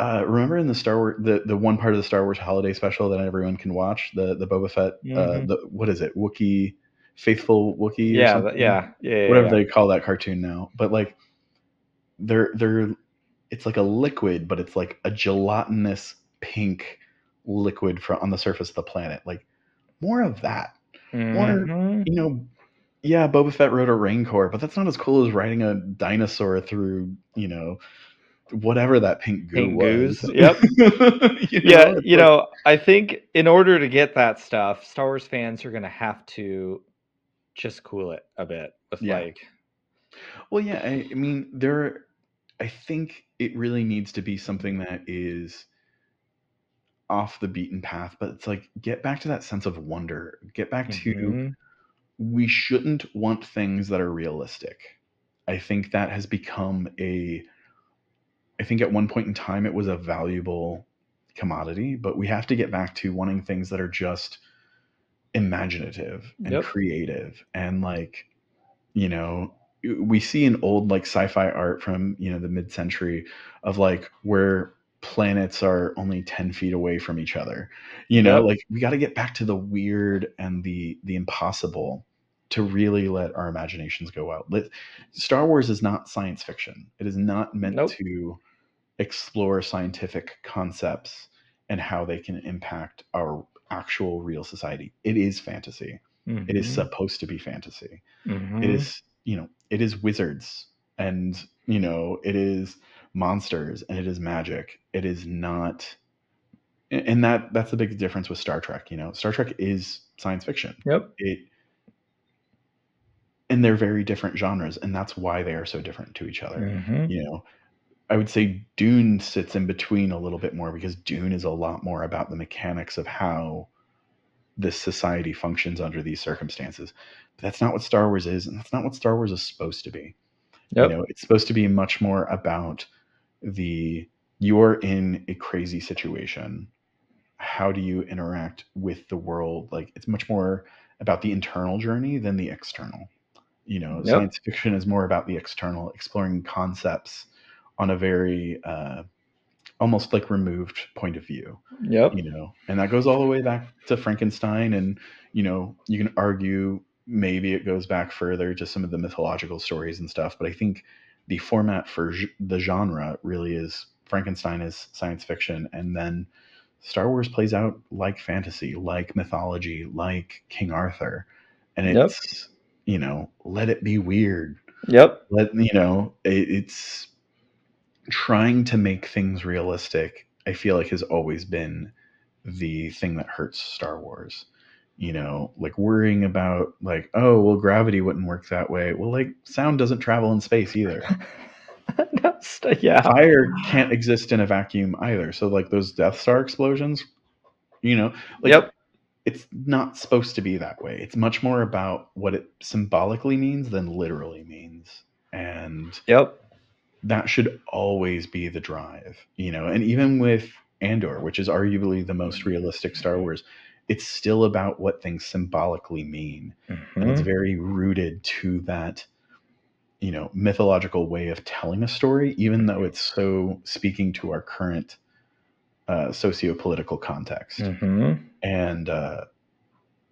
B: uh, remember in the Star Wars, the, the one part of the Star Wars holiday special that everyone can watch, the the Boba Fett, uh,
A: Mhm.
B: the what is it, Wookie, faithful Wookie,
A: yeah, yeah, yeah, yeah,
B: whatever
A: yeah.
B: they call that cartoon now. But like, they're they're, it's like a liquid, but it's like a gelatinous pink liquid from on the surface of the planet. Like more of that.
A: Mhm.
B: You know, yeah, Boba Fett rode a Rancor, but that's not as cool as riding a dinosaur through, you know, whatever that pink goo
A: Pink
B: was.
A: goos, yep.
B: You
A: yeah, you
B: like-
A: know, I think in order to get that stuff, Star Wars fans are going to have to just cool it a bit with
B: Yeah.
A: like,
B: Well, yeah, I, I mean, there. I think it really needs to be something that is off the beaten path, but it's like get back to that sense of wonder. Get back to
A: mhm,
B: we shouldn't want things that are realistic. I think that has become a. I think at one point in time it was a valuable commodity, but we have to get back to wanting things that are just imaginative and
A: Yep.
B: creative and like you know we see in old like sci-fi art from you know the mid-century of like where planets are only 10 feet away from each other you know
A: Yep.
B: like we got to get back to the weird and the the impossible to really let our imaginations go out let, star wars is not science fiction it is not meant
A: Nope.
B: to explore scientific concepts and how they can impact our actual real society. It is fantasy. It is
A: mhm,
B: supposed to be fantasy.
A: Mhm.
B: it is you know it is wizards and you know it is monsters and it is magic. It is not and that that's the big difference with star trek you know. Star trek is science fiction.
A: Yep.
B: it and they're very different genres and that's why they are so different to each other
A: mhm,
B: you know i would say dune sits in between a little bit more because dune is a lot more about the mechanics of how this society functions under these circumstances. But that's not what star wars is and that's not what star wars is supposed to be.
A: Yep.
B: you know it's supposed to be much more about the you're in a crazy situation. How do you interact with the world? Like it's much more about the internal journey than the external. You know
A: Yep.
B: science fiction is more about the external exploring concepts on a very uh, almost like removed point of view
A: Yep.
B: you know and that goes all the way back to frankenstein and you know you can argue maybe it goes back further to some of the mythological stories and stuff but i think the format for the genre really is frankenstein is science fiction and then star wars plays out like fantasy like mythology like king arthur and
A: Yep.
B: it's you know let it be weird
A: Yep.
B: let you know it, it's trying to make things realistic i feel like has always been the thing that hurts star wars you know like worrying about like oh well gravity wouldn't work that way well like sound doesn't travel in space either
A: st- yeah.
B: fire can't exist in a vacuum either so like those death star explosions you know like
A: Yep.
B: it's not supposed to be that way it's much more about what it symbolically means than literally means and
A: Yep.
B: That should always be the drive, you know. And even with Andor, which is arguably the most realistic Star Wars, it's still about what things symbolically mean. And it's
A: Mhm.
B: very rooted to that, you know, mythological way of telling a story, even though it's so speaking to our current uh, socio-political context.
A: Mhm.
B: And uh,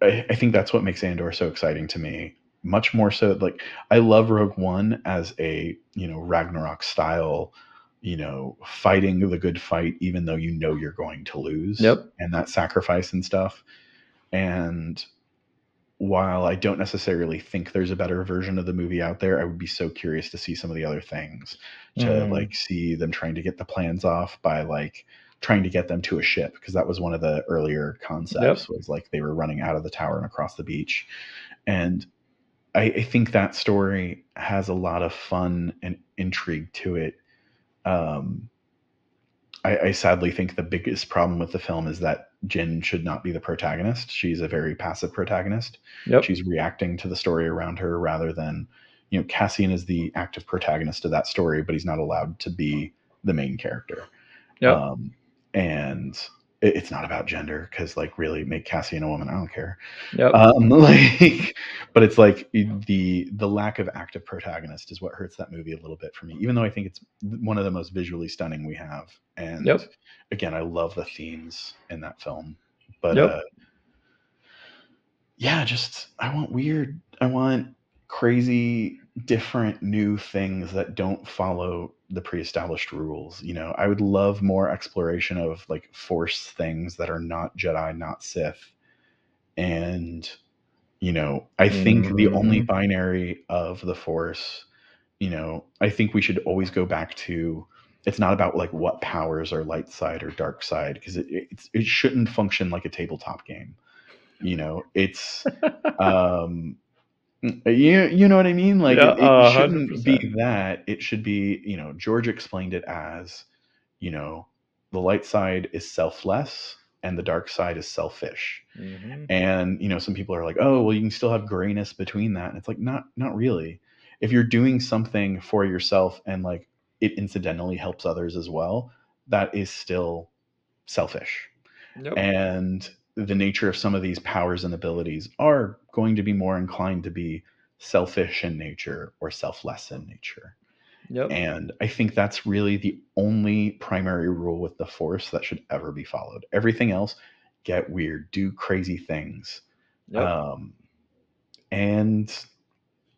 B: I, I think that's what makes Andor so exciting to me. Much more so, like I love Rogue One as a you know Ragnarok style, you know, fighting the good fight, even though you know you're going to lose.
A: Yep.
B: And that sacrifice and stuff. And while I don't necessarily think there's a better version of the movie out there, I would be so curious to see some of the other things. To
A: Mm.
B: like see them trying to get the plans off by like trying to get them to a ship because that was one of the earlier concepts was like they were running out of the tower and across the beach and I, I think that story has a lot of fun and intrigue to it um, I, I sadly think the biggest problem with the film is that Jyn should not be the protagonist. She's a very passive protagonist.
A: Yep.
B: She's reacting to the story around her rather than, you know, Cassian is the active protagonist of that story, but he's not allowed to be the main character.
A: Yep.
B: Um, and it, it's not about gender because, like, really make Cassian a woman. I don't care.
A: Yep.
B: Um, like, but it's like the the lack of active protagonist is what hurts that movie a little bit for me. Even though I think it's one of the most visually stunning we have, and
A: Yep.
B: again, I love the themes in that film. But
A: Yep.
B: uh, yeah, just I want weird. I want crazy, different, new things that don't follow the pre-established rules. You know, I would love more exploration of like force things that are not Jedi, not Sith, and you know, I think the only
A: Mhm.
B: binary of the force. You know, I think we should always go back to it's not about like what powers are light side or dark side because it, it's it shouldn't function like a tabletop game you know it's um you you know what i mean like
A: Yeah,
B: it, it
A: uh,
B: shouldn't be that it should be you know george explained it as you know the light side is selfless and the dark side is selfish.
A: Mhm.
B: and you know some people are like oh well you can still have grayness between that. And it's like not not really. If you're doing something for yourself and like it incidentally helps others as well that is still selfish.
A: Yep.
B: and the nature of some of these powers and abilities are going to be more inclined to be selfish in nature or selfless in nature
A: Yep.
B: and I think that's really the only primary rule with the Force that should ever be followed. Everything else, get weird, do crazy things.
A: Yep.
B: Um, and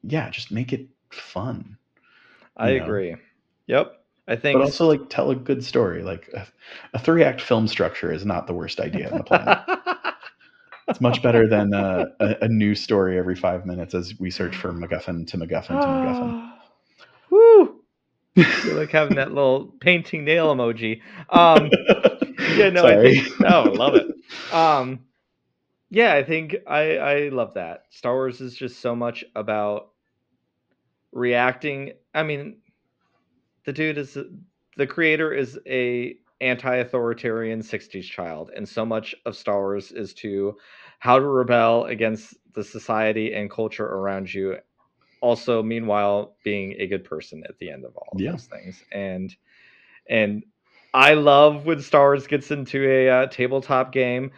B: yeah, just make it fun.
A: I
B: know.
A: agree. Yep. I think
B: But also, like, tell a good story. Like, a, a three act film structure is not the worst idea on the planet. it's much better than uh, a, a new story every five minutes as we search for MacGuffin to MacGuffin to MacGuffin.
A: Like having that little painting nail emoji. Um, yeah, no, I think no, I love it. Um, yeah, I think I I love that. Star Wars is just so much about reacting. I mean, the dude is the creator is a anti-authoritarian 60s child and so much of star wars is to how to rebel against the society and culture around you also meanwhile being a good person at the end of all of
B: Yeah.
A: those things and and i love when star wars gets into a uh, tabletop game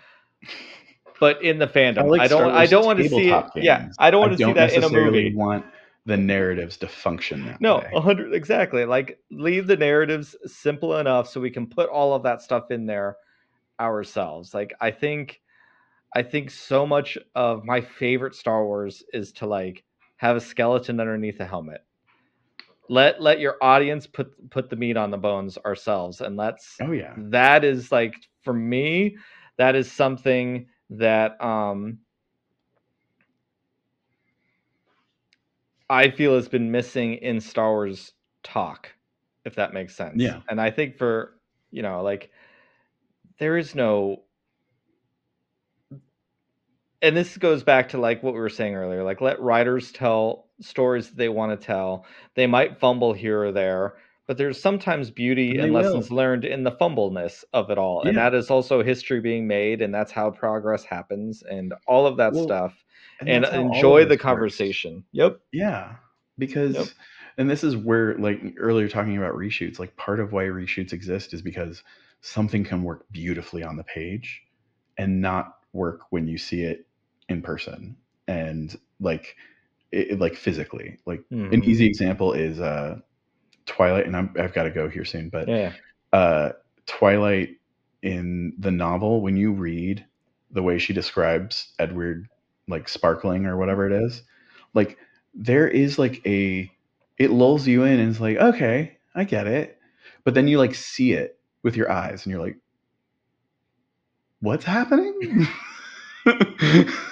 A: but in the fandom
B: like
A: i don't i don't want to see
B: tabletop
A: yeah i don't want to see that in a movie
B: want the narratives to function that
A: no,
B: way.
A: a hundred exactly. Like leave the narratives simple enough so we can put all of that stuff in there ourselves. Like I think I think so much of my favorite Star Wars is to like have a skeleton underneath a helmet. Let let your audience put put the meat on the bones ourselves and let's
B: Oh yeah.
A: that is like for me that is something that um I feel has been missing in Star Wars talk, if that makes sense.
B: Yeah.
A: And I think for, you know, like there is no and this goes back to like what we were saying earlier, like let writers tell stories that they want to tell. They might fumble here or there, but there's sometimes beauty
B: And
A: and
B: they will.
A: lessons learned in the fumbleness of it all. And that is also history being made and that's how progress happens and all of that
B: Well,
A: stuff. And,
B: all
A: enjoy the
B: this works.
A: conversation. Yep.
B: Yeah, because
A: Yep.
B: and this is where like earlier talking about reshoots, like part of why reshoots exist is because something can work beautifully on the page and not work when you see it in person and like it, like physically. Like an
A: Mhm.
B: easy example is uh Twilight and I'm, I've got to go here soon, but
A: Yeah.
B: uh, Twilight in the novel, when you read the way she describes Edward, like sparkling or whatever it is, like there is like a, it lulls you in and it's like, okay, I get it. But then you like see it with your eyes and you're like, what's happening?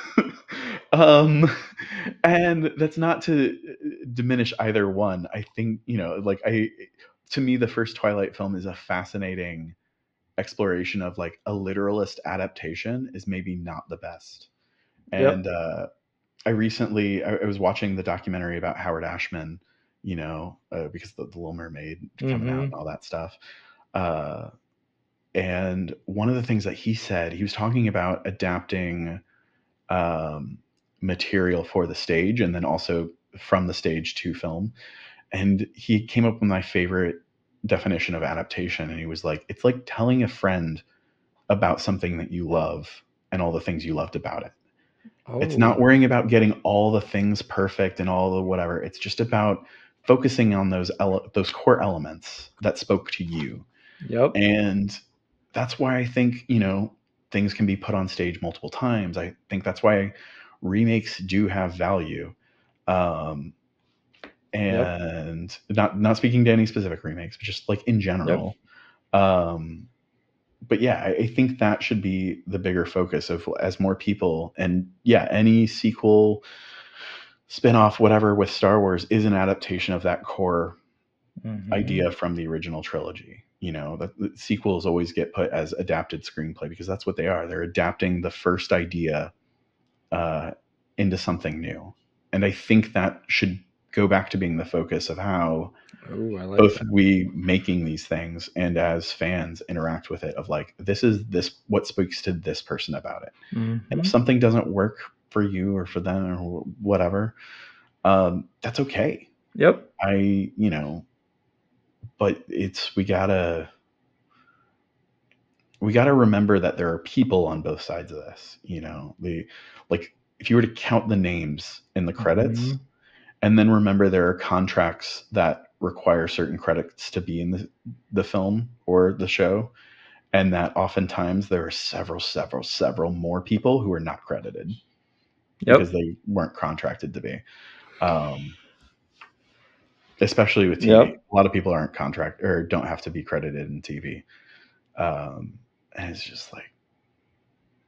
B: um, and that's not to uh, diminish either one. I think, you know, like I, to me the first twilight film is a fascinating exploration of like a literalist adaptation is maybe not the best.
A: Yep.
B: And uh, I recently I, I was watching the documentary about Howard Ashman, you know, uh, because the, the Little Mermaid coming out
A: Mhm.
B: and all that stuff. Uh, and one of the things that he said, he was talking about adapting um, material for the stage and then also from the stage to film. And he came up with my favorite definition of adaptation. And he was like, it's like telling a friend about something that you love and all the things you loved about it. It's
A: Oh.
B: not worrying about getting all the things perfect and all the whatever. It's just about focusing on those ele- those core elements that spoke to you
A: Yep.
B: and that's why i think you know things can be put on stage multiple times i think that's why remakes do have value um and not not speaking to any specific remakes but just like in general um but yeah I, I think that should be the bigger focus of as more people and yeah any sequel spin-off whatever with star wars is an adaptation of that core
A: Mhm.
B: idea from the original trilogy. You know, the, the sequels always get put as adapted screenplay because that's what they are. They're adapting the first idea uh, into something new, and I think that should go back to being the focus of how
A: Ooh, I like
B: both
A: that.
B: we making these things and as fans interact with it. Of like, this is this what speaks to this person about it. And
A: Mhm.
B: if something doesn't work for you or for them or whatever, um, that's okay.
A: Yep.
B: I, you know, but it's we gotta we gotta remember that there are people on both sides of this. You know, the like if you were to count the names in the credits,
A: Mhm.
B: and then remember there are contracts that require certain credits to be in the the film or the show, and that oftentimes there are several, several, several more people who are not credited
A: Yep.
B: because they weren't contracted to be. Um, especially with TV,
A: Yep.
B: a lot of people aren't contract or don't have to be credited in TV. Um, and it's just like,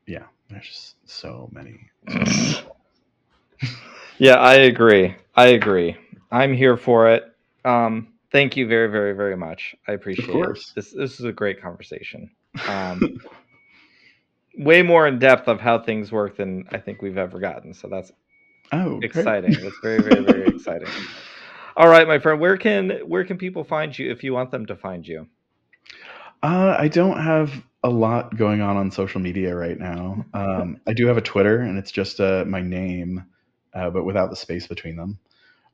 B: yeah, there's just so many.
A: Yeah, I agree. I agree. I'm here for it. Um, thank you very, very, very much. I appreciate it. This this is a great conversation. Um, way more in depth of how things work than I think we've ever gotten. So that's
B: Oh, great.
A: exciting. That's very, very, very exciting. All right, my friend. Where can where can people find you if you want them to find you?
B: Uh, I don't have a lot going on on social media right now. Um, I do have a Twitter, and it's just uh, my name, uh, but without the space between them.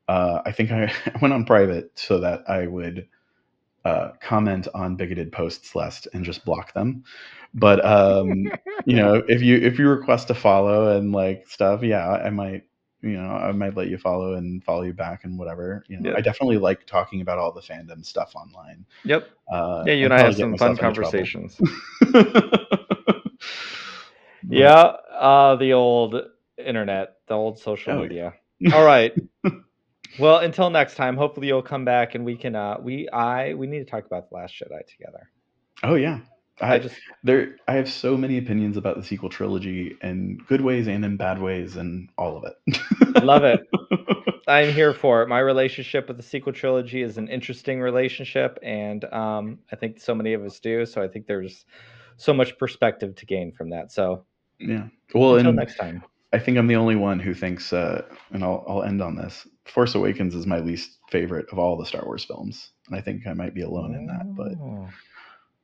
B: Uh, I think I, I went on private so that I would uh, comment on bigoted posts less and just block them. But um, you know, if you if you request a follow and like stuff, yeah, I might you know I might let you follow and follow you back and whatever. You know,
A: Yeah.
B: I definitely like talking about all the fandom stuff online.
A: Yep.
B: Uh,
A: Yeah, you and I have some fun conversations. Yeah, uh, the old internet, the old social
B: Oh,
A: media. All right. well, until next time, hopefully you'll come back and we can uh we I we need to talk about the last Jedi together.
B: Oh yeah. I,
A: just
B: there I have so many opinions about the sequel trilogy in good ways and in bad ways and all of it.
A: Love it. I'm here for it. My relationship with the sequel trilogy is an interesting relationship and um I think so many of us do, so I think there's so much perspective to gain from that. So,
B: yeah. Well,
A: until next time.
B: I think I'm the only one who thinks uh and I'll I'll end on this. Force Awakens is my least favorite of all the Star Wars films. And I think I might be alone in that, but
A: Oh.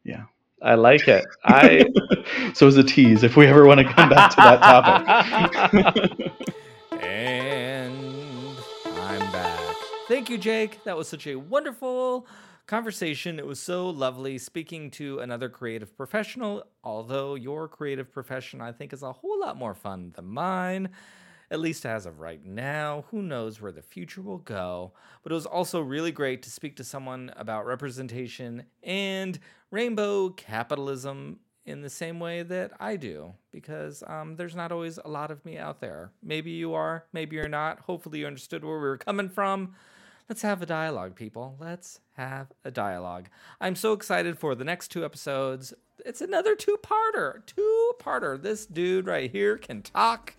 B: yeah.
A: I like it. I
B: so as a tease, if we ever want to come back to that topic.
A: and I'm back. Thank you, Jake. That was such a wonderful conversation. It was so lovely speaking to another creative professional, although your creative profession, I think, is a whole lot more fun than mine. At least as of right now. Who knows where the future will go? But it was also really great to speak to someone about representation and rainbow capitalism in the same way that I do, because um, there's not always a lot of me out there. Maybe you are, maybe you're not. Hopefully, you understood where we were coming from. Let's have a dialogue, people. Let's have a dialogue. I'm so excited for the next two episodes. It's another two parter. Two parter. This dude right here can talk.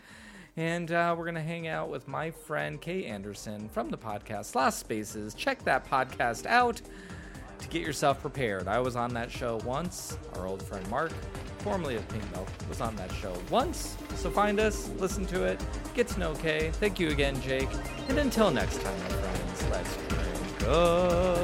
A: And uh, we're going to hang out with my friend Kay Anderson from the podcast Lost Spaces. Check that podcast out to get yourself prepared. I was on that show once. Our old friend Mark, formerly of Pink Milk, was on that show once. So find us, listen to it, get to know Kay. Thank you again, Jake. And until next time, my friends, let's drink up.